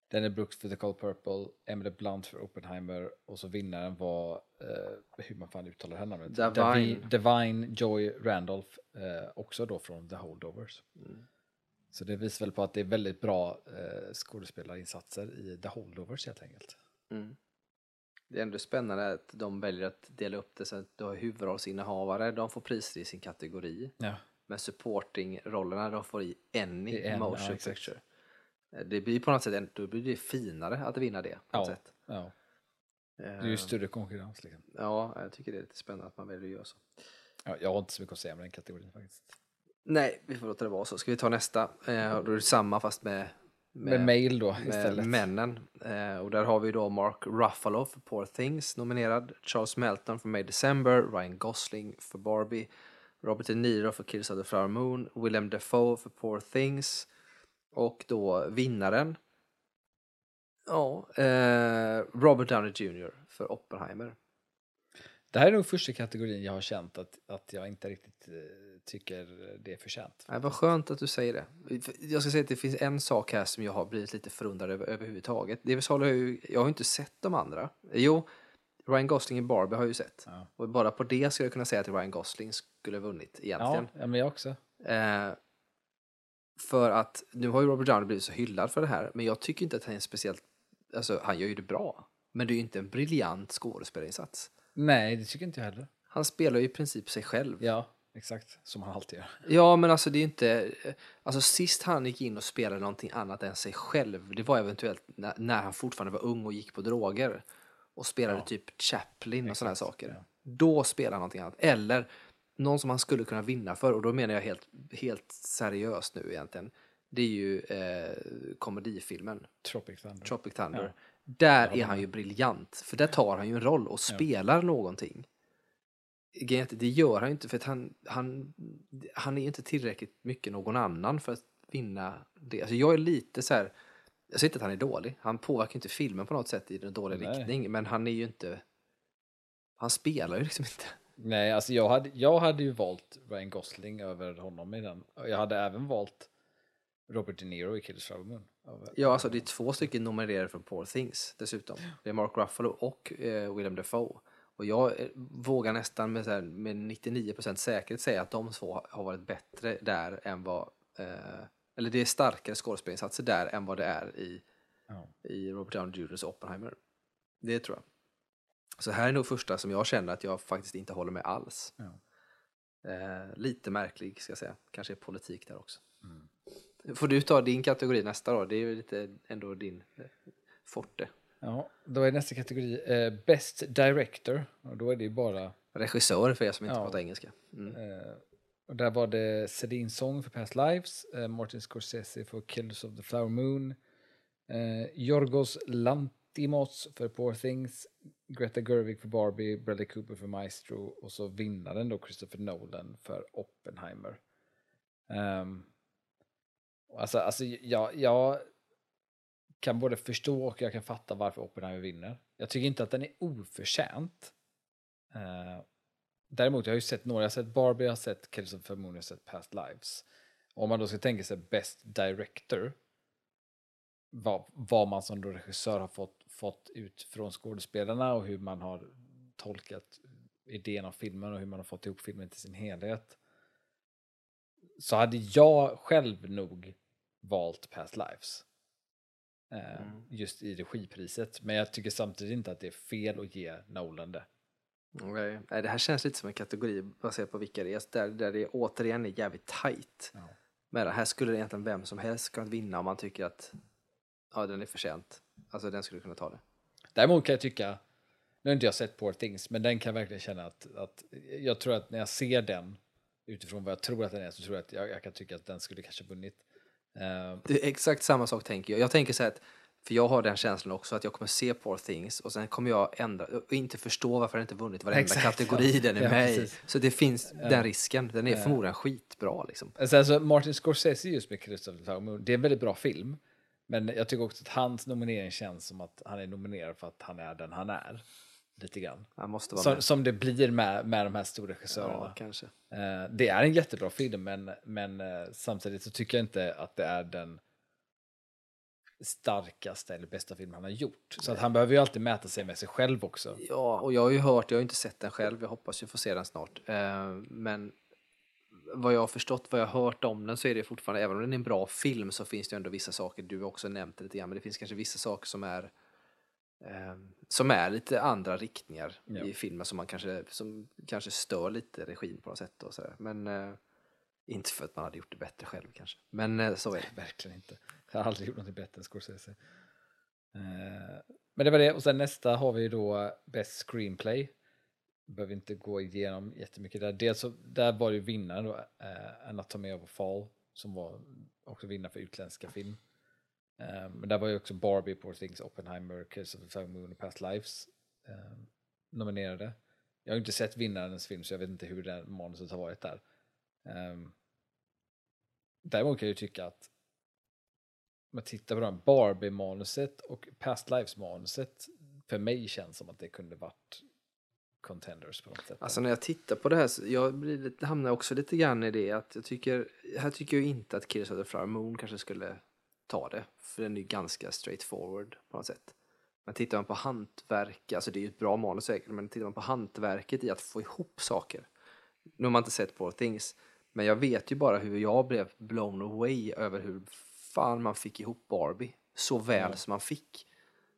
Danny Brooks för The Cold Purple, Emily Blunt för Oppenheimer och så vinnaren var, eh, hur man fan uttalar det här namnet? Divine. Divine Joy Randolph, eh, också då från The Holdovers. Mm. Så det visar väl på att det är väldigt bra eh, skådespelarinsatser i The Holdovers helt enkelt. Mm. Det är ändå spännande att de väljer att dela upp det så att du har huvudrollsinnehavare, de får priser i sin kategori. Ja. Men supporting-rollerna de får i any I motion ja, picture. Eh, Det blir på något sätt, då blir det finare att vinna det. På något Ja. sätt. ja. Eh, Det är ju större konkurrens liksom. Ja, jag tycker det är lite spännande att man väljer att göra så. Ja, jag har inte så mycket att säga med den kategorin faktiskt. Nej, vi får låta det vara så. Ska vi ta nästa? Eh, då är det samma fast med, Med, mail då med istället. männen. Eh, och där har vi då Mark Ruffalo för Poor Things nominerad, Charles Melton för May December, Ryan Gosling för Barbie, Robert De Niro för Kills of the Flower Moon, Willem Dafoe för Poor Things och då vinnaren Ja, eh, Robert Downey Jr för Oppenheimer. Det här är nog första kategorin jag har känt att, att jag inte riktigt eh, tycker det är förtjänt. Nej, vad skönt att du säger det. Jag ska säga att det finns en sak här som jag har blivit lite förundrad över överhuvudtaget. Det jag, ju, jag har ju inte sett de andra. Jo, Ryan Gosling i Barbie har jag ju sett. Ja. Och bara på det skulle jag kunna säga att Ryan Gosling skulle ha vunnit Ja, egentligen. ja, men jag också. Eh, för att nu har ju Robert Downey blivit så hyllad för det här, men jag tycker inte att han är speciellt, alltså han gör ju det bra. Men det är ju inte en briljant skådespelarinsats. Nej, det tycker inte jag heller. Han spelar ju i princip sig själv. Ja, exakt. Som han alltid gör. Ja, men alltså det är inte... Alltså sist han gick in och spelade någonting annat än sig själv, det var eventuellt när, när han fortfarande var ung och gick på droger och spelade Ja. typ Chaplin och sådana saker. ja. Då spelar han någonting annat. Eller någon som han skulle kunna vinna för, och då menar jag helt, helt seriöst nu egentligen. Det är ju eh, komedifilmen Tropic Thunder. Tropic Thunder. Ja. Där är han ju briljant, för där tar han ju en roll och spelar någonting. Det gör han inte för att han, han, han är inte tillräckligt mycket någon annan för att vinna det. Alltså jag är lite så här, jag säger inte att han är dålig, han påverkar inte filmen på något sätt i en dålig Nej. riktning, men han är ju inte, han spelar ju liksom inte. Nej, alltså jag hade, jag hade ju valt Ryan Gosling över honom i den. Och Jag hade även valt Robert De Niro i Killers Flower Moon. Ja, alltså det är två stycken nominerade från Poor Things dessutom. Det är Mark Ruffalo och eh, Willem Dafoe. Och jag eh, vågar nästan med, så här, med 99% säkerhet säga att de två har varit bättre där än vad... Eh, eller det är starkare skådespelarinsatser där än vad det är i, Ja. i Robert Downey Jr.'s Oppenheimer. Det tror jag. Så här är nog första som jag känner att jag faktiskt inte håller med alls. Ja. Eh, lite märklig ska jag säga. Kanske är politik där också. Mm. Får du ta din kategori nästa då? Det är ju lite ändå din eh, forte. Ja, då är nästa kategori eh, Best Director. Och då är det ju bara... Regissör för er som inte Ja. pratar engelska. Mm. Eh, och där var det Celine Song för Past Lives, eh, Martin Scorsese för Killers of the Flower Moon, eh, Yorgos Lantimos för Poor Things, Greta Gerwig för Barbie, Bradley Cooper för Maestro och så vinnaren då Christopher Nolan för Oppenheimer. Um, alltså, alltså jag, jag kan både förstå och jag kan fatta varför Oppenheimer vinner. Jag tycker inte att den är oförtjänt. Uh, däremot, jag har ju sett några, jag har sett Barbie, jag har sett Kills of Moon, jag har sett Past Lives. Om man då ska tänka sig Best Director, vad, vad man som regissör har fått, fått ut från skådespelarna och hur man har tolkat idén av filmen och hur man har fått ihop filmen till sin helhet. Så hade jag själv nog valt Past Lives. Eh, mm. Just i regipriset. Men jag tycker samtidigt inte att det är fel att ge Nolan det. Okay. Det här känns lite som en kategori baserat på vilka det är. Där, där det återigen är jävligt tight. Ja. Men här skulle det egentligen vem som helst kunna vinna om man tycker att ja, den är förtjänt. Alltså den skulle kunna ta det. Däremot kan jag tycka, nu har inte jag sett Poor Things, men den kan jag verkligen känna att, att jag tror att när jag ser den utifrån vad jag tror att den är så tror jag att jag, jag kan tycka att den skulle kanske vunnit. Uh, det är exakt samma sak tänker jag. Jag tänker så här att för jag har den känslan också att jag kommer se Poor Things och sen kommer jag ändra och inte förstå varför den inte vunnit varenda Exakt, kategori ja. den är ja, med i. Så det finns ja. den risken. Den är förmodligen skitbra liksom. Alltså, Martin Scorsese just med Christopher Moon, det är en väldigt bra film. Men jag tycker också att hans nominering känns som att han är nominerad för att han är den han är. Lite grann. Han måste vara som, som det blir med, med de här stora regissörerna. Ja, kanske. Eh, det är en jättebra film men, men eh, samtidigt så tycker jag inte att det är den starkaste eller bästa film han har gjort. Så att han behöver ju alltid mäta sig med sig själv också. Ja, och jag har ju hört, jag har inte sett den själv, jag hoppas ju få se den snart. Eh, men vad jag har förstått, vad jag har hört om den så är det fortfarande, även om den är en bra film så finns det ändå vissa saker, du har också nämnt det lite grann, men det finns kanske vissa saker som är eh, som är lite andra riktningar ja. i filmen som man kanske, som kanske stör lite regin på något sätt. Och så Men eh, inte för att man hade gjort det bättre själv kanske. Men eh, så är det. Verkligen inte. Jag har aldrig gjort något bättre än Scorsese. Eh, men det var det. Och sen nästa har vi då Best Screenplay. Behöver inte gå igenom jättemycket där. Dels så, där var ju vinnaren då, uh, Anatomy of a Fall, som var också vinnare för utländska film. Um, men där var ju också Barbie, Poor Things, Oppenheimer, Kiss of the Flower Moon och Past Lives um, nominerade. Jag har inte sett vinnarens film så jag vet inte hur det manuset har varit där. Um, däremot kan jag ju tycka att om man tittar på de Barbie-manuset och Past Lives-manuset för mig känns som att det kunde varit contenders på något sätt. Alltså när jag tittar på det här så jag blir lite, hamnar också lite grann i det att jag tycker, här tycker jag inte att Killers of the Flower Moon kanske skulle ta det. För den är ganska straightforward på något sätt. Men tittar man på hantverk, alltså det är ju ett bra manus säkert, men tittar man på hantverket i att få ihop saker. Nu har man inte sett på Things, men jag vet ju bara hur jag blev blown away över hur fan man fick ihop Barbie så väl ja. som man fick.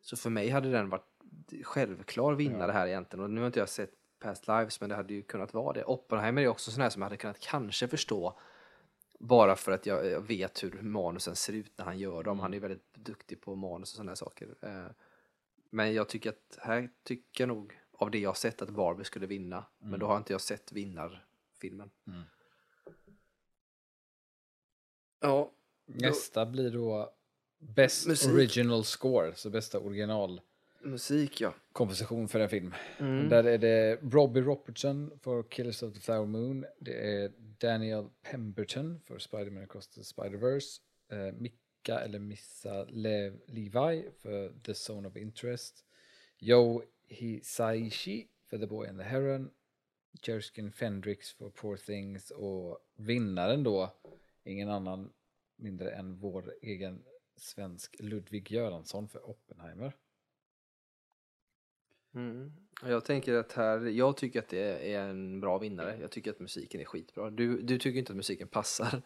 Så för mig hade den varit självklar vinnare här egentligen. Och nu har inte jag sett Past Lives, men det hade ju kunnat vara det. Oppenheimer är också sån här som jag hade kunnat kanske förstå bara för att jag, jag vet hur manusen ser ut när han gör dem. Mm. Han är väldigt duktig på manus och sådana här saker. Eh, men jag tycker att här tycker jag nog av det jag har sett att Barbie skulle vinna. Mm. Men då har inte jag sett vinnarfilmen. Mm. Ja. Nästa blir då Best Musik. Original Score, så bästa original Musik, ja. Komposition för en film. Mm. Där är det Robbie Robertson för Killers of the Flower Moon. Det är Daniel Pemberton för Spider-Man Across the Spider-Verse. Eh, Mika eller Missa Le Levi för The Zone of Interest. Joe Hisaishi för The Boy and the Heron. Jerskin Fendrix för Poor Things och vinnaren då, ingen annan mindre än vår egen svensk Ludvig Göransson för Oppenheimer. Mm. Jag tänker att här, jag tycker att det är en bra vinnare. Jag tycker att musiken är skitbra. Du, du tycker inte att musiken passar.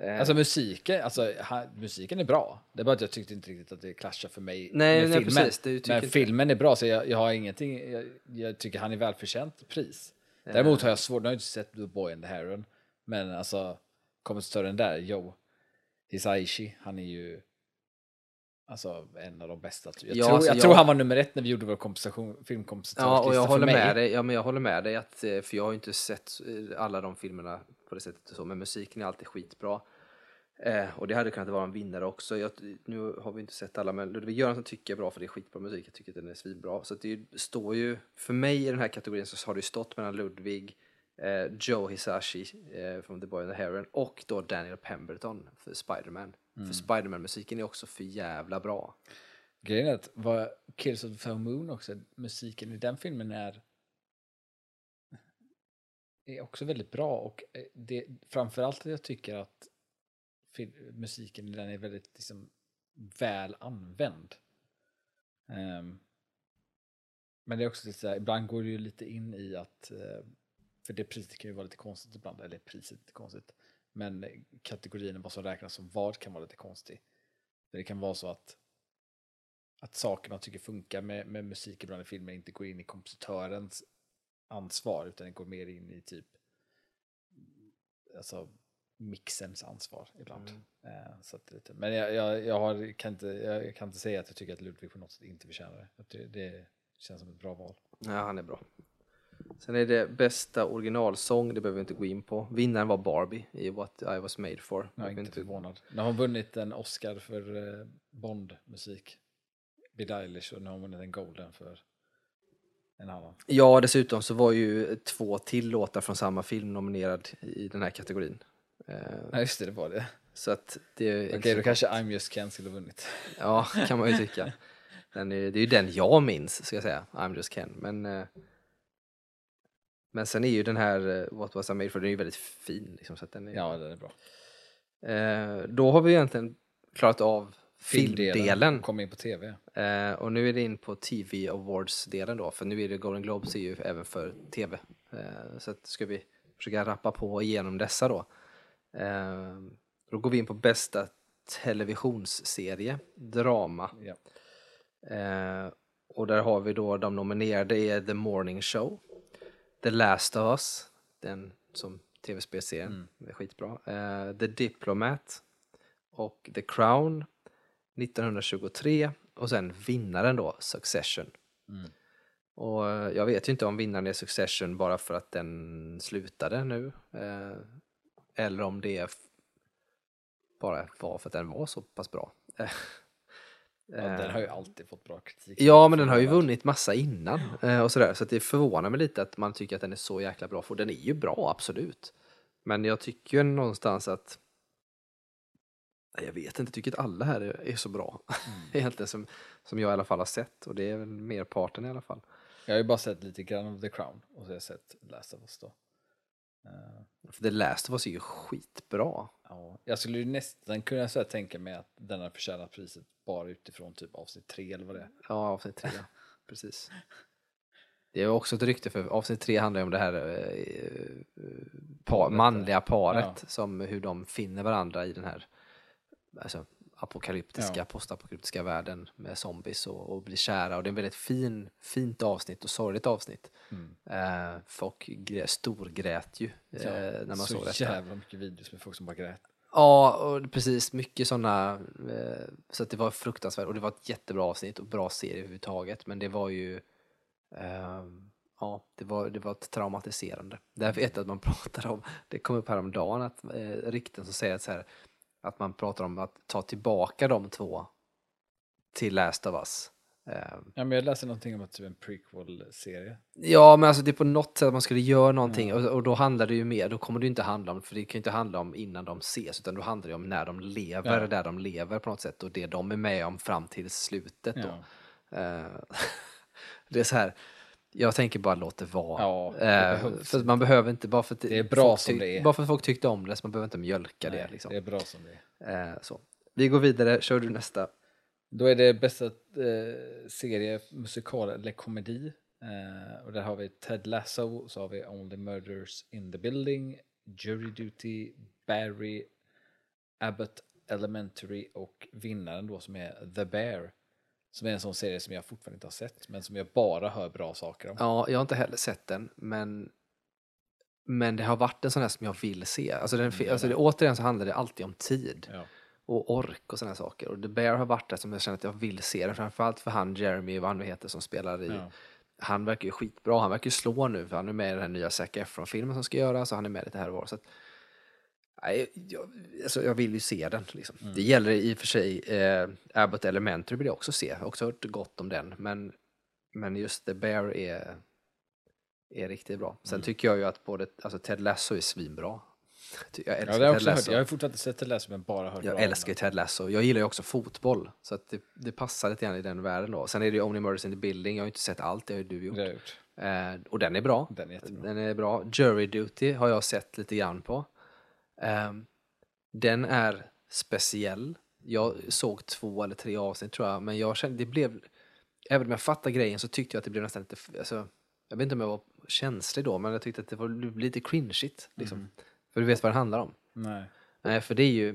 Eh. Alltså musiken, alltså, ha, musiken är bra. Det är bara att jag tyckte inte riktigt att det clashar för mig nej, med nej, filmen. Precis, Men filmen är bra så jag, jag har ingenting, jag, jag, tycker han är välförtjänt pris. Däremot har jag svårt, nu har jag inte sett The Boy and the Heron, men alltså kompositören där, Joe Hisaishi, han är ju Alltså en av de bästa. Jag, ja, tror, alltså, jag, jag, tror han var nummer ett när vi gjorde vår kompensation, filmkompensationslista Ja, och jag håller, med dig, ja, men jag håller med dig, att, för jag har inte sett alla de filmerna på det sättet och så, men musiken är alltid skitbra. Eh, och det hade kunnat vara en vinnare också. Jag, nu har vi inte sett alla, men Ludvig Göransson tycker jag är bra för det är skitbra musik. Jag tycker att den är svinbra. Så det står ju, för mig i den här kategorin så har det ju stått mellan Ludvig, eh, Joe Hisashi eh, från The Boy and the Heron och då Daniel Pemberton för Spiderman. För Spiderman-musiken är också för jävla bra. Grejen är att vad Kills of the Flower Moon också, musiken i den filmen är är också väldigt bra och eh, det, framförallt jag tycker att musiken i den är väldigt liksom, väl använd. Ehm, men det är också lite så här, ibland går det ju lite in i att, eh, för det priset kan ju vara lite konstigt ibland, eller priset är lite konstigt, men kategorin vad som räknas som vad kan vara lite konstig. Det kan vara så att att saker man tycker funkar med, med musik ibland i filmer inte går in i kompositörens ansvar utan det går mer in i typ alltså mixens ansvar ibland. Eh, så att det lite, men jag, jag, jag, har, kan inte, jag kan inte säga att jag tycker att Ludvig på något sätt inte förtjänar det. Tycker Det känns som ett bra val. Ja, han är bra. Sen är det bästa originalsång, det behöver vi inte gå in på. Vinnaren var Barbie i What I was made for. Jag är inte förvånad. Nu har hon vunnit en Oscar för eh, Bond-musik. Billie Eilish och nu har hon vunnit en Golden för en annan. Ja, dessutom så var ju två till låtar från samma film nominerad i den här kategorin. Eh, Ja just det, det var det. Så att det Okej, inte då kanske I'm just Ken skulle ha vunnit. Ja, kan man ju tycka. Den är, det är ju den jag minns, ska jag säga. I'm just Ken. Men, eh, men sen är ju den här eh, What was I made for, den är ju väldigt fin. Liksom, så den är, Ja, den är bra. eh, då har vi egentligen klarat av filmdelen. Kom in på tv. Eh, och nu är det in på TV Awards-delen då, för nu är det Golden Globes är ju även för TV. Eh, så ska vi försöka rappa på igenom dessa då. Eh, då går vi in på bästa televisionsserie, drama. Ja. Eh, och där har vi då de nominerade är The Morning Show, The Last of Us, den som tv-spelserien, det är skitbra. Eh, The Diplomat och The Crown 1923 och sen vinnaren då, Succession. Och eh, jag vet ju inte om vinnaren är Succession bara för att den slutade nu. Eh, eller om det bara var för att den var så pass bra. Ja, den har ju alltid fått bra kritik. Ja, men den har ju vunnit massa innan eh, och sådär. Så det förvånar mig lite att man tycker att den är så jäkla bra. För den är ju bra, absolut. Men jag tycker ju någonstans att jag vet inte, jag tycker att alla här är, är så bra. Egentligen som, som jag i alla fall har sett. Och det är väl merparten i alla fall. Jag har ju bara sett lite grann av The Crown och så har jag sett Last of Us då. För The Last of Us är ju skitbra. Ja. Jag skulle ju nästan kunna så tänka mig att den har förtjänat priset bara utifrån typ avsnitt tre eller vad det är. Ja, avsnitt tre. ja. Precis. Det är också ett rykte för avsnitt tre handlar ju om det här eh, par, manliga paret som hur de finner varandra i den här alltså, apokalyptiska, Ja. postapokalyptiska världen med zombies och, och blir kära och det är en väldigt fin, fint avsnitt och sorgligt avsnitt. Eh, folk grä, storgrät ju eh, när man så såg detta. jävla mycket videos med folk som bara grät. Ja, och precis. Mycket sådana. Eh, så det var fruktansvärt. Och det var ett jättebra avsnitt och bra serie överhuvudtaget. Men det var ju... ehm, ja, det var, det var ett traumatiserande. Därför vet jag att man pratar om, det kom upp häromdagen, att eh, rykten som säger att, så här, att man pratar om att ta tillbaka de två till Last of Us. Ehm, Ja, men jag läste någonting om att typ en prequel-serie. Ja, men alltså det är på något sätt att man skulle göra någonting och, och då handlar det ju mer, då kommer det ju inte handla om, för det kan ju inte handla om innan de ses, utan då handlar det om när de lever, Ja. där de lever på något sätt och det de är med om fram till slutet då. Eh, det är så här, jag tänker bara låt det vara. Ja, det Eh, för man behöver inte, bara för att Det är bra som det är. Bara för att folk tyckte om det, så man behöver inte mjölka Nej, det. Liksom. det är bra som det är. Eh, så. Vi går vidare, kör du nästa. Då är det bästa eh, serie, musikal eller komedi. Eh, och där har vi Ted Lasso, så har vi Only Murders in the Building, Jury Duty, Barry, Abbott Elementary och vinnaren då som är The Bear. Som är en sån serie som jag fortfarande inte har sett, men som jag bara hör bra saker om. Ja, jag har inte heller sett den, men, men det har varit en sån här som jag vill se. Alltså, den, Mm, alltså det, återigen så handlar det alltid om tid Ja. och ork och sådana saker. Och The Bear har varit det som jag känner att jag vill se den, framförallt för han Jeremy, vad han nu heter, som spelar i. Ja. Han verkar ju skitbra, han verkar ju slå nu, för han är med i den här nya Zac Efron-filmen som ska göras, och han är med lite här och var. Så att, Nej, jag, alltså jag vill ju se den. Liksom. Mm. Det gäller i och för sig eh, Abbott Elementary vill jag också se. Jag har också hört gott om den. Men, men just The Bear är, är riktigt bra. Sen Mm. tycker jag ju att både alltså Ted Lasso är svinbra. Jag Ja, älskar det har jag Ted också hört. Lasso. Jag har fortfarande inte sett Ted Lasso men bara hört Jag älskar. Ted Lasso. Jag gillar ju också fotboll. Så att det, det passar lite grann i den världen då. Sen är det ju Only Murders in the Building. Jag har ju inte sett allt, det har ju du gjort. Det har jag gjort. Eh, och den är bra. Den är jättebra. Den är bra. Jury Duty har jag sett lite grann på. Ehm, den är speciell. Jag såg två eller tre avsnitt tror jag, men jag kände det blev, även om jag fattar grejen så tyckte jag att det blev nästan lite, alltså, jag vet inte om jag var känslig då, men jag tyckte att det var lite cringeigt. Liksom. För du vet vad det handlar om. Nej. Nej, för det är ju,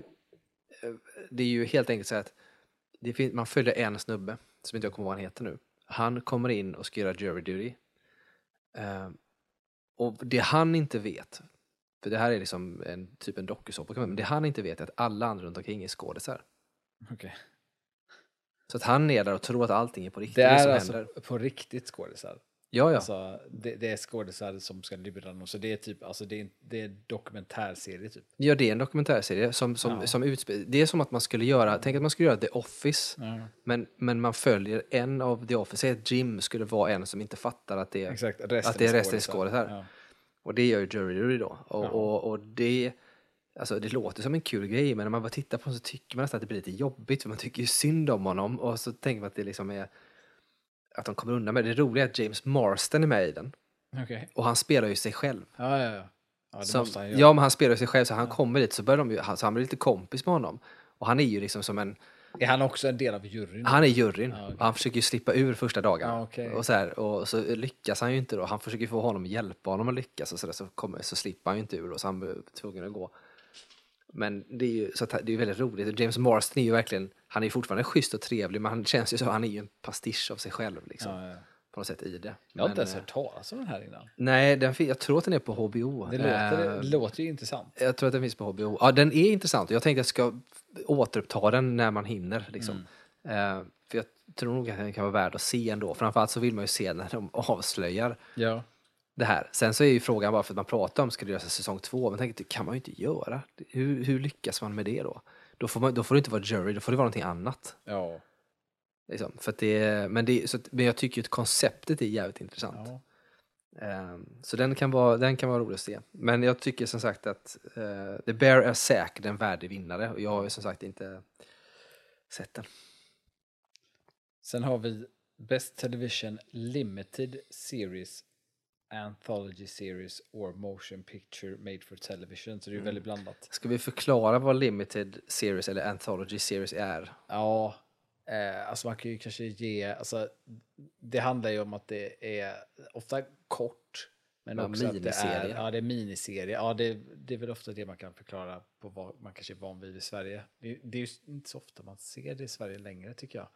eh, det är ju helt enkelt så att det fin- man följer en snubbe, som inte jag kommer ihåg vad han heter nu. Han kommer in och ska göra jury duty. Eh, och det han inte vet, för det här är liksom en typ en dokusåpa, men det han inte vet är att alla andra runt omkring är skådisar. Okej. Så att han är där och tror att allting är på riktigt. Det är som alltså händer. på riktigt skådisar. Ja, ja. Alltså, det, det är skådisar som ska lura någon. Så det är typ, alltså det är, det är dokumentärserie typ. ja, det är en dokumentärserie som, som, Ja. som utspelar, det är som att man skulle göra, tänk att man skulle göra The Office, Ja. men, men man följer en av The Office, säg att Jim skulle vara en som inte fattar att det är Exakt, resten Att det är resten är skådisar. Ja. Och det gör ju Jury Duty då. Och, Ja. och, och det, alltså det låter som en kul grej, men när man bara tittar på den så tycker man nästan att det blir lite jobbigt, för man tycker ju synd om honom. Och så tänker man att det liksom är att de kommer undan med det. Det roliga är att James Marston är med i den. Okej. Och han spelar ju sig själv. Ja, ja, ja. Ja, det Som, han göra. ja, men han spelar sig själv, så han kommer dit så börjar de ju, han- så han blir lite kompis med honom. Och han är ju liksom som en, Är han också en del av juryn? han är juryn. Okej. och han försöker ju slippa ur första dagarna. Ja, okej. och, så här, och så lyckas han ju inte då. Han försöker få honom att hjälpa honom att lyckas och så, där, så, kommer, så slipper han ju inte ur och så han blir tvungen att gå. Men det är ju så att det är väldigt roligt. James Marston är ju verkligen, han är fortfarande schysst och trevlig men han känns ju så, han är ju en pastisch av sig själv liksom. Ja, ja. På något sätt i det. Jag har inte ens eh, hört talas om den här innan. Nej, den, jag tror att den är på HBO. Det låter, Eh, det låter ju intressant. jag tror att den finns på HBO. Ja, den är intressant jag tänkte att jag ska återuppta den när man hinner. Liksom. Mm. Eh, för jag tror nog att den kan vara värd att se ändå. Framförallt så vill man ju se när de avslöjar Ja. det här. Sen så är ju frågan bara för att man pratar om ska det göras säsong två, men tänk, det kan man ju inte göra. Hur, hur lyckas man med det då? Då får, man, då får det inte vara jury, då får det vara någonting annat. Ja. Liksom. För det, men, det, så men jag tycker ju att konceptet är jävligt intressant. ja. Ehm, så den kan, vara, den kan vara rolig att se. Men jag tycker som sagt att uh, The Bear är säkert en värdig vinnare och jag har ju som sagt inte sett den. Sen har vi Best Television Limited Series Anthology Series or Motion Picture Made for Television. Så det är ju väldigt blandat. Ska vi förklara vad Limited Series eller Anthology Series är? Ja, eh, alltså man kan ju kanske ge, alltså det handlar ju om att det är ofta kort. Men Ja, också att det är, ja, det är miniserie. Ja, det, det är väl ofta det man kan förklara på vad man kanske är van vid i Sverige. Det, det är ju inte så ofta man ser det i Sverige längre tycker jag.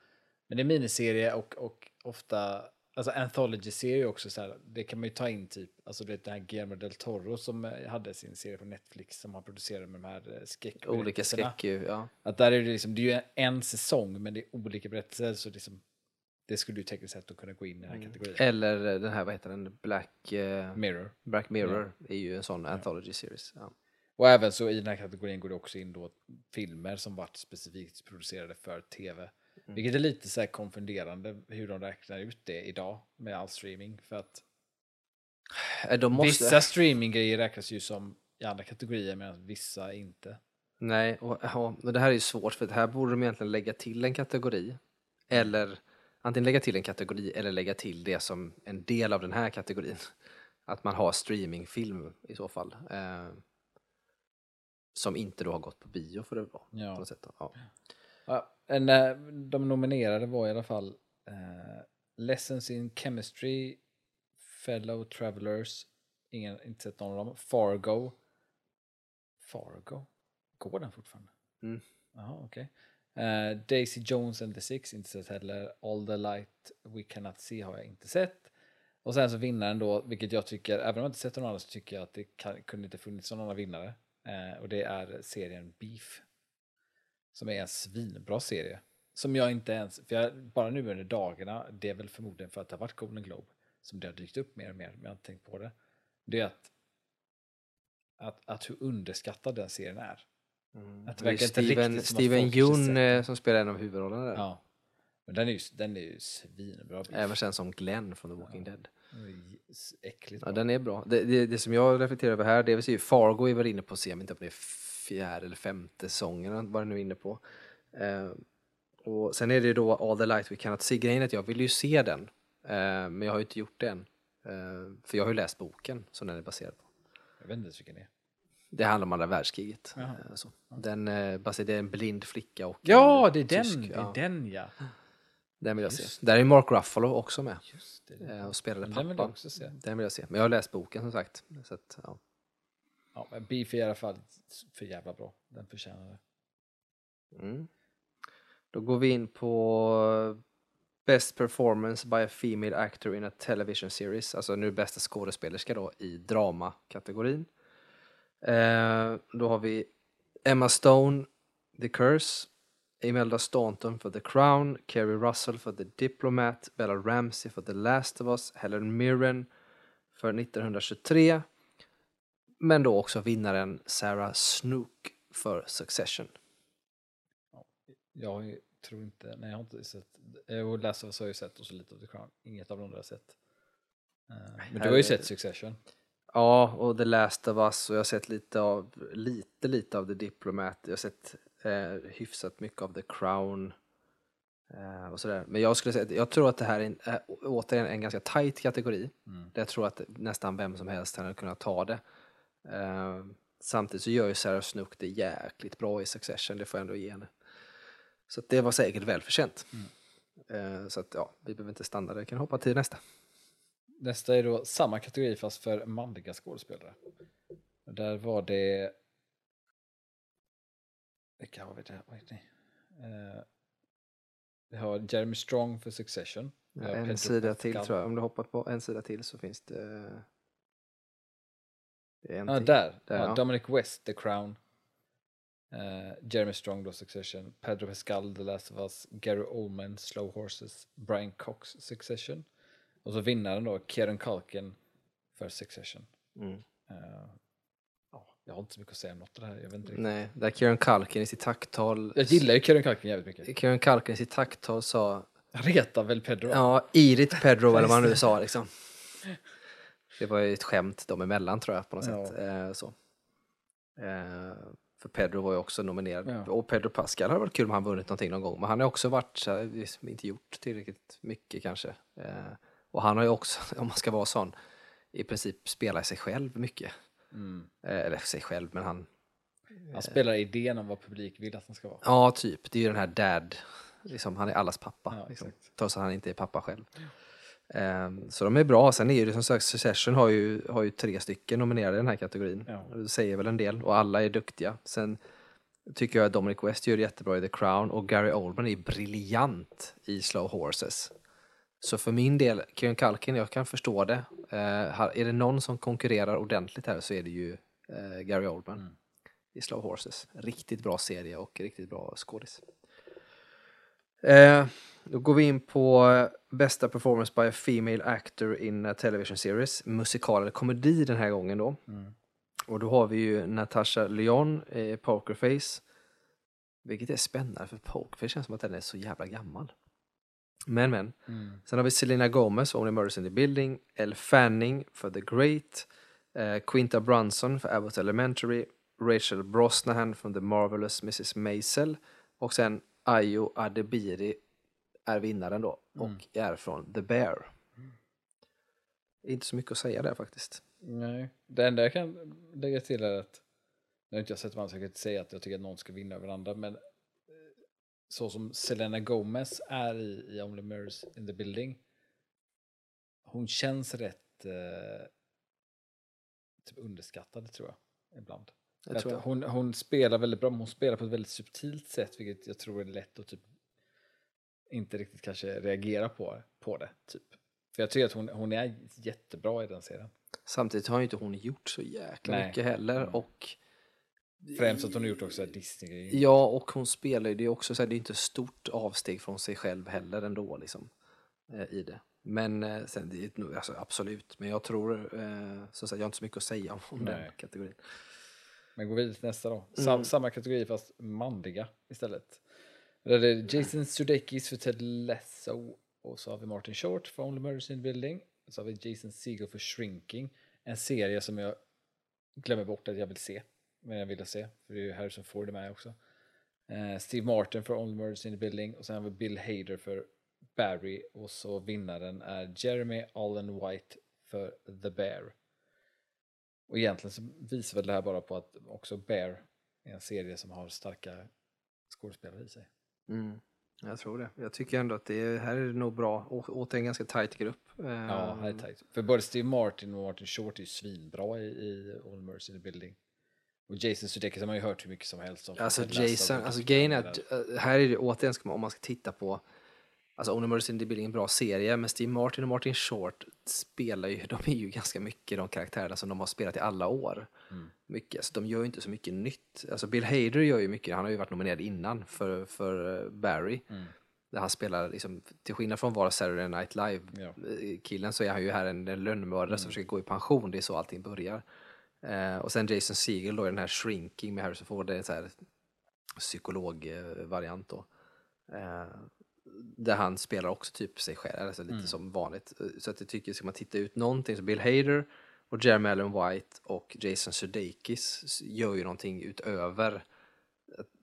Men det är miniserie och, och ofta, alltså anthology-serie också så här, det kan man ju ta in typ, alltså du vet den här Guillermo del Toro som eh, hade sin serie på Netflix som han producerade med de här eh, skräck Olika skräck ja. att där är det liksom, det är ju en säsong men det är olika berättelser så liksom, det skulle ju tekniskt sett att kunna gå in i den här kategorin. Eller eh, den här, vad heter den, Black, eh, Mirror. Black Mirror är ju en sån Anthology Series. Ja. Och även så i den här kategorin går det också in då filmer som varit specifikt producerade för tv. Vilket är lite så här konfunderande hur de räknar ut det idag med all streaming. För att Eh, De måste... vissa streaminggrejer räknas ju som i andra kategorier medan vissa inte. Nej, och, ja, och det här är ju svårt för att här borde de egentligen lägga till en kategori. Eller antingen lägga till en kategori eller lägga till det som en del av den här kategorin. Att man har streamingfilm i så fall. Eh, som inte då har gått på bio för det vara. Ja. På något sätt. Ja. Ja, en, eh, de nominerade var i alla fall eh, Lessons in Chemistry, Fellow Travelers, ingen, inte sett någon av dem, Fargo. Fargo? Går den fortfarande? Mm. Jaha, okej. Eh, Daisy Jones and the Six, inte sett heller. All the Light We Cannot See har jag inte sett. Och sen så vinnaren då, vilket jag tycker, även om jag inte sett någon annan så tycker jag att det kan, kunde inte funnits någon annan vinnare. Eh, och det är serien Beef. Som är en svinbra serie. Som jag inte ens, för jag, bara nu under dagarna, det är väl förmodligen för att det har varit Golden Globe, som det har dykt upp mer och mer, men jag har inte tänkt på det. Det är att att, att hur underskattad den serien är. Att det verkar inte Steven, riktigt Steven Yeun den. eh, som spelar en av huvudrollerna där. Ja. Men den är ju, den är ju svinbra. Även känd som Glenn från The Walking Dead. Den är ju Äckligt Ja, den är bra. Det, det, det som jag reflekterar över här, det är ju Fargo är väl inne på se, vet inte om det är fjärde eller femte säsongen, vad det nu är inne på. Eh, och sen är det ju då All the light we cannot see. Grejen att jag vill ju se den, eh, men jag har ju inte gjort det än. Eh, för jag har ju läst boken som den är baserad på. Jag vet inte ens vilken det är. Det handlar om andra världskriget. Jaha. Eh, så. Den eh, det är en blind flicka och Ja, det är den! tysk, det ja. är den ja. Den vill jag Just se. Där är Mark Ruffalo också med Just det. eh, och spelade pappan. den vill jag också se. Den vill jag se. Men jag har läst boken som sagt. Så att, ja. Ja, men Beef är i alla fall för jävla bra. Den förtjänar det. Mm. Då går vi in på Best performance by a female actor in a television series. Alltså nu bästa skådespelerska då i dramakategorin. Eh, då har vi Emma Stone, The Curse, Imelda Staunton för The Crown, Kerry Russell för The Diplomat, Bella Ramsey för The Last of Us, Helen Mirren för 1923. Men då också vinnaren Sarah Snook för Succession. Jag tror inte, nej jag har inte sett, eh, och Last of Us har jag ju sett och så lite av The Crown. Inget av de andra har jag sett. Eh, Men du har ju sett Succession. Ja, och The Last of Us och jag har sett lite av, lite, lite av The Diplomat. Jag har sett eh, hyfsat mycket av The Crown. Eh, och sådär. Men jag skulle säga jag tror att det här är en, äh, återigen en ganska tight kategori. Mm. Där jag tror att nästan vem som helst hade kunnat ta det. Eh, samtidigt så gör ju Sarah Snook det jäkligt bra i Succession, det får jag ändå ge henne. Så det var säkert välförtjänt. Eh, så att ja, vi behöver inte stanna där, vi kan hoppa till nästa. Nästa är då samma kategori fast för manliga skådespelare. Där var det... Vilka har vi där? Heter ni? Eh, Vi har Jeremy Strong för Succession. Har en Pedro sida till Pascal. tror jag. Om du hoppar på en sida till så finns det... Det Ja, till. där. Där, ja, ja. Dominic West, The Crown. Eh, Jeremy Strong, då Succession. Pedro Pascal, The Last of Us. Gary Oldman, Slow Horses. Brian Cox, Succession. Och så vinnaren då, Kieran Culkin för Succession. Mm. Ja, jag har inte så mycket att säga om något av det här. Jag, vet inte riktigt. Nej, där Kieran Culkin i sitt tacktal... jag gillar ju Kieran Culkin jävligt mycket. Kieran Culkin i sitt tacktal sa Han retar väl Pedro? Ja, Irit Pedro eller vad han nu sa liksom. Det var ju ett skämt dem emellan tror jag på något Ja. sätt. Eh, så. Eh, för Pedro var ju också nominerad. Ja. Och Pedro Pascal har varit kul om han vunnit någonting någon gång. Men han har också varit, så här, liksom inte gjort tillräckligt mycket kanske. Eh, och han har ju också, om man ska vara sån, i princip spelat sig själv mycket. Mm. Eh, eller sig själv, men han, Han spelar idén om vad publik vill att han ska vara. ja typ, det är ju den här dad, liksom, han är allas pappa. Ja, liksom, trots att han inte är pappa själv. Ehm, så de är bra. Sen är det som sagt, Succession har ju, har ju tre stycken nominerade i den här kategorin. Ja. Det säger väl en del och alla är duktiga. Sen tycker jag att Dominic West gör det jättebra i The Crown och Gary Oldman är briljant i Slow Horses. Så för min del, Kieran Culkin, jag kan förstå det. Eh, är det någon som konkurrerar ordentligt här så är det ju eh, Gary Oldman Mm. i Slow Horses. Riktigt bra serie och riktigt bra skådis. Eh, då går vi in på eh, bästa performance by a female actor in a television series. Musikal eller komedi den här gången då. Mm. Och då har vi ju Natasha Lyon i Pokerface. Vilket är spännande för Pokerface känns som att den är så jävla gammal. Men men. Mm. Sen har vi Selena Gomez för Only Murders in the Building. Elle Fanning för The Great. Eh, Quinta Brunson för Abbott Elementary. Rachel Brosnahan från The Marvelous Mrs. Maisel. Och sen Ayo Adebiri är vinnaren då och är från The Bear. Inte så mycket att säga där faktiskt. Nej, det enda jag kan lägga till är att, nu har inte jag sett vad jag inte säga att jag tycker att någon ska vinna över andra, men så som Selena Gomez är i, i Only Mirrors in the Building, hon känns rätt eh, typ underskattad tror jag, ibland. För tror jag. Hon, hon spelar väldigt bra, men hon spelar på ett väldigt subtilt sätt, vilket jag tror är lätt att typ inte riktigt kanske reagera på, på det. Typ. För jag tycker att hon, hon är jättebra i den serien. Samtidigt har ju inte hon gjort så jäkla Nej. mycket heller. Mm. Och Främst att hon har gjort också Disney-grejer. Ja, och hon spelar ju, det är också så här, det är inte stort avsteg från sig själv heller ändå liksom. eh, I det. Men eh, sen, det, är alltså, absolut, men jag tror, eh, som sagt, jag har inte så mycket att säga om, om den kategorin. Men gå vidare till nästa då. Mm. Sam, Samma kategori fast manliga istället. Där är det Jason Sudeikis för Ted Lasso och så har vi Martin Short för Only Murders in the Building. Så har vi Jason Segel för Shrinking. En serie som jag glömmer bort att jag vill se. Men jag vill se, för det är ju Harrison Ford med också. Eh, Steve Martin för Only Murders in the Building och sen har vi Bill Hader för Barry och så vinnaren är Jeremy Allen White för The Bear. Och egentligen så visar väl det här bara på att också Bear är en serie som har starka skådespelare i sig. Mm. Jag tror det. Jag tycker ändå att det är, här är nog bra. Å, återigen ganska tajt grupp. Ja, här är tajt. För både Steve Martin och Martin Short är ju svinbra i, i All Mercy in the Building. Och Jason Sudeikis har man ju hört hur mycket som helst om. Alltså Jason, alltså grejen är att eh, här är det återigen, ska man, om man ska titta på Alltså Only Murders in the Building är en bra serie, men Steve Martin och Martin Short spelar ju, de är ju ganska mycket de karaktärerna som de har spelat i alla år. Mm. Mycket, så de gör ju inte så mycket nytt. Alltså Bill Hader gör ju mycket, han har ju varit nominerad innan för, för eh, Barry. Mm. Där han spelar, liksom, till skillnad från vara Saturday Night Ja. Live-killen så är han ju här en, en lönnmördare Mm. som försöker gå i pension, det är så allting börjar. Eh, och sen Jason Segel då i den här Shrinking med Harrison Ford, det är en så här psykologvariant då. Eh, där han spelar också typ sig själv, alltså lite Mm. som vanligt. Eh, Så att jag tycker, ska man titta ut någonting, så Bill Hader och Jeremy Allen White och Jason Sudeikis gör ju någonting utöver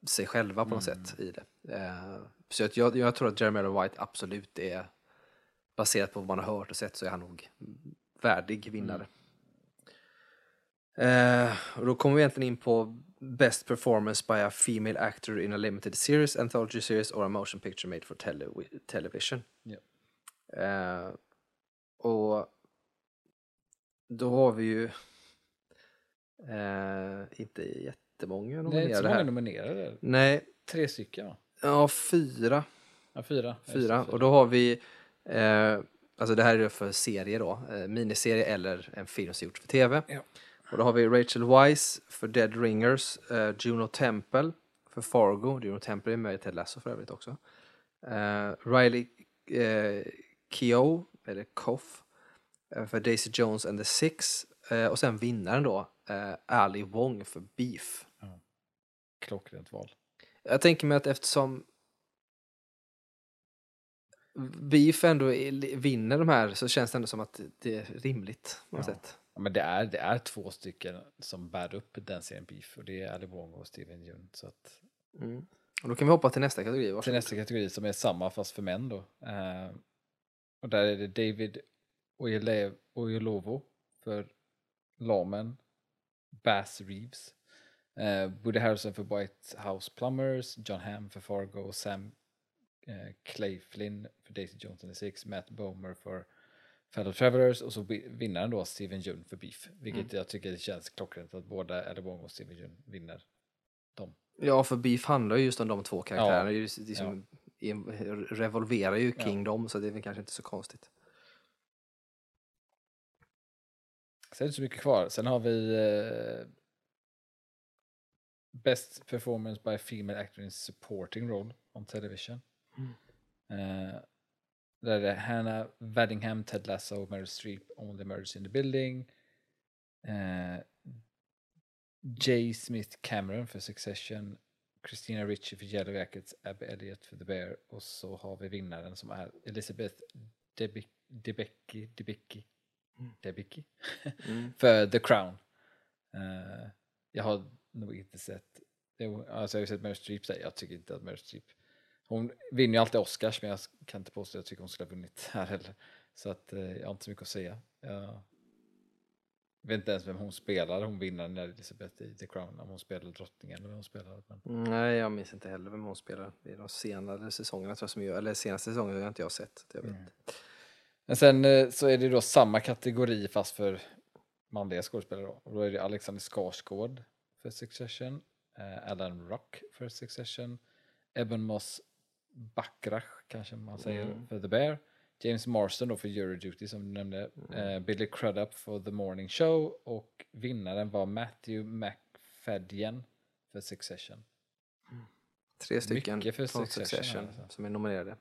sig själva på något Mm. sätt i det. Eh, så att jag, jag tror att Jeremy Allen White absolut är, baserat på vad man har hört och sett, så är han nog värdig vinnare. Eh, och då kommer vi egentligen in på Best performance by a female actor in a limited series, anthology series or a motion picture made for tele- television. Ja. Eh, och då har vi ju eh, inte jättemånga Det är inte så nominerade många här. nominerade. Nej, Tre stycken va? ja fyra. Ja, fyra. Fyra. Och då har vi, eh, alltså det här är för serie då, miniserie eller en film som gjorts för tv. Ja. Och då har vi Rachel Weisz för Dead Ringers, eh, Juno Temple för Fargo, Juno Temple är med i Ted Lasso för övrigt också. Eh, Riley eh, Keough, eller Koff, eh, för Daisy Jones and the Six. Eh, och sen vinnaren då, eh, Ali Wong för Beef. Klockrent val. Jag tänker mig att eftersom Beef ändå vinner de här så känns det ändå som att det är rimligt på Ja. sätt. Ja, men det är, det är två stycken som bär upp den serien Beef och det är Ali Wong och Steven Yeun. Så att, Mm. Och då kan vi hoppa till nästa kategori. till Varsågod. nästa kategori som är samma fast för män då. Eh, och där är det David Oyelowo för Lamen, Bass Reeves, eh, Woody Harrelson för White House Plumbers, John Hamm för Fargo Sam eh, Clay Flynn för Daisy Jones and the Six, Matt Bomer för Fellow Travelers och så vi- vinnaren då Steven Yeun för Beef. Vilket jag tycker känns klockrent att båda Wong och Steven Yeun vinner dem. Ja, för Beef handlar ju just om de två karaktärerna. Ja. Det liksom, en- revolverar ju Ja. kring dem så det är väl kanske inte så konstigt. Sen är det inte så mycket kvar. Sen har vi eh, Best performance by female actor in supporting role on television. Eh, där är det Hannah Waddingham, Ted Lasso, Meryl Streep, Only Murders in the Building. Eh, J. Smith Cameron för Succession. Christina Ritchie för Yellow Jackets, Abby Elliott för The Bear och så har vi vinnaren som är Elizabeth Debic- Debicki, Debicki, Debicki Mm. för The Crown. Eh, jag har nog inte sett, alltså jag har sett Meryl Streep jag tycker inte att Meryl Streep, hon vinner ju alltid Oscars men jag kan inte påstå att jag tycker hon skulle ha vunnit här heller. Så att eh, jag har inte så mycket att säga. Jag vet inte ens vem hon spelar, hon vinner när Elizabeth i The Crown, om hon spelar drottningen eller vem hon spelar. Men, Nej, jag minns inte heller vem hon spelar. Det är de senare säsongerna tror jag som jag, eller senaste säsongen har inte jag sett. Jag vet. Mm. men sen eh, så är det då samma kategori fast för manliga skådespelare då. Och då är det Alexander Skarsgård för Succession, eh, Alan Rock för Succession, Eben Moss Backrach kanske man säger Mm. för The Bear, James Marston då för Euroduty som du nämnde, eh, Billy Crudup för The Morning Show och vinnaren var Matthew McFadden för Succession. Tre stycken Mycket för från Succession, Succession alltså. som är nominerade.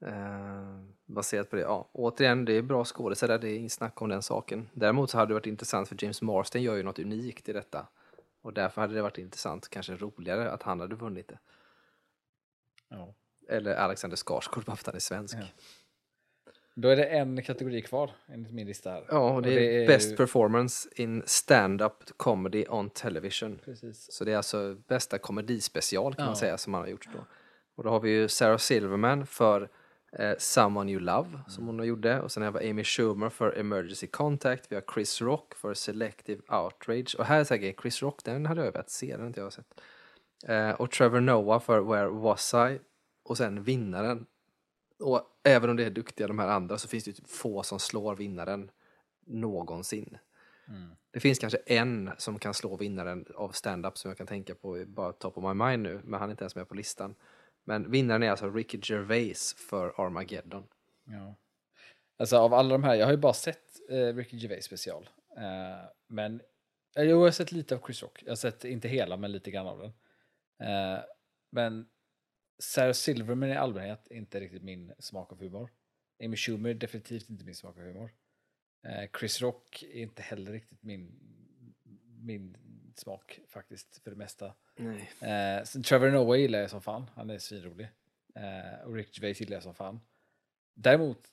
Eh, baserat på det, ja. Återigen, det är bra skådespelare, det är inget snack om den saken. Däremot så hade det varit intressant för James Marsden gör ju något unikt i detta. Och därför hade det varit intressant, kanske roligare, att han hade vunnit det. Ja. Eller Alexander Skarsgård, bara för att han är svensk. Ja. Då är det en kategori kvar enligt min lista här. Ja, och det, är, är Best ju- Performance in Stand-Up Comedy on Television. Precis. Så det är alltså bästa komedispecial kan man Ja. säga som han har gjort då. Och då har vi ju Sarah Silverman för eh, Someone You Love som hon gjorde och sen har vi Amy Schumer för Emergency Contact. Vi har Chris Rock för Selective Outrage och här är säkert Chris Rock, den hade jag velat se, den har inte jag sett. Eh, och Trevor Noah för Where Was I? Och sen vinnaren. Och även om det är duktiga de här andra så finns det ju typ få som slår vinnaren någonsin. Mm. Det finns kanske en som kan slå vinnaren av stand-up som jag kan tänka på, bara top of my mind nu, men han är inte ens med på listan. Men vinnaren är alltså Ricky Gervais för Armageddon. Ja. Alltså av alla de här, jag har ju bara sett eh, Ricky Gervais special. Eh, men eh, jo, jag har sett lite av Chris Rock. Jag har sett, inte hela, men lite grann av den. Eh, men Sarah Silverman i allmänhet är inte riktigt min smak av humor. Amy Schumer är definitivt inte min smak av humor. Eh, Chris Rock är inte heller riktigt min, min smak faktiskt för det mesta. Nej. Eh, sen Trevor Noah gillar jag som fan. Han är svinrolig. Eh, och Rick Gervais gillar jag som fan. Däremot,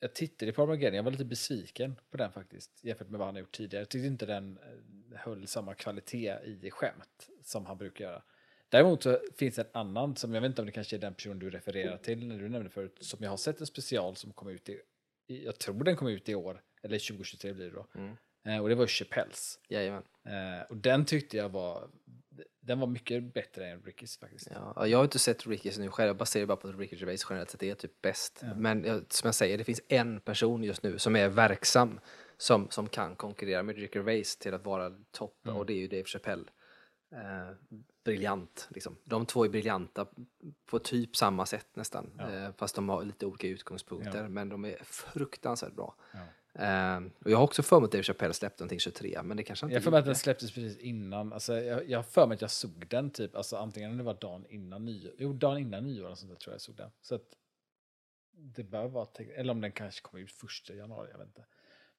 jag tittade på Armageddon, jag var lite besviken på den faktiskt. Jämfört med vad han har gjort tidigare. Jag tyckte inte den eh, höll samma kvalitet i skämt som han brukar göra. Däremot så finns det en annan, som jag vet inte om det kanske är den person du refererar till när du nämnde förut, som jag har sett en special som kom ut i, jag tror den kom ut i år, eller 2023 blir det då. Mm. Eh, och det var Chappelles. Jajamän. Eh, och den tyckte jag var, den var mycket bättre än Rickys faktiskt. Ja, jag har inte sett Rickys nu själv, jag baserar bara på att Ricky Gervais generellt sett är typ bäst. Men jag- som jag säger, det finns en person just nu som är verksam som, som kan konkurrera med Ricky Gervais till att vara topp och det är ju Dave Chappelle. Eh, briljant, liksom. De två är briljanta på typ samma sätt nästan. Eh, fast de har lite olika utgångspunkter, Ja. men de är fruktansvärt bra. Eh, och jag har också för mig att Dave Chappelle släppte någonting 23, men det kanske han Jag inte för mig att den släpptes precis innan. Alltså, jag, jag har för mig att jag såg den typ, alltså antingen det var dagen innan nyår, jo dagen innan nyår sånt där tror jag jag såg den. Så att det bör vara, eller om den kanske kom ut första januari, jag vet inte.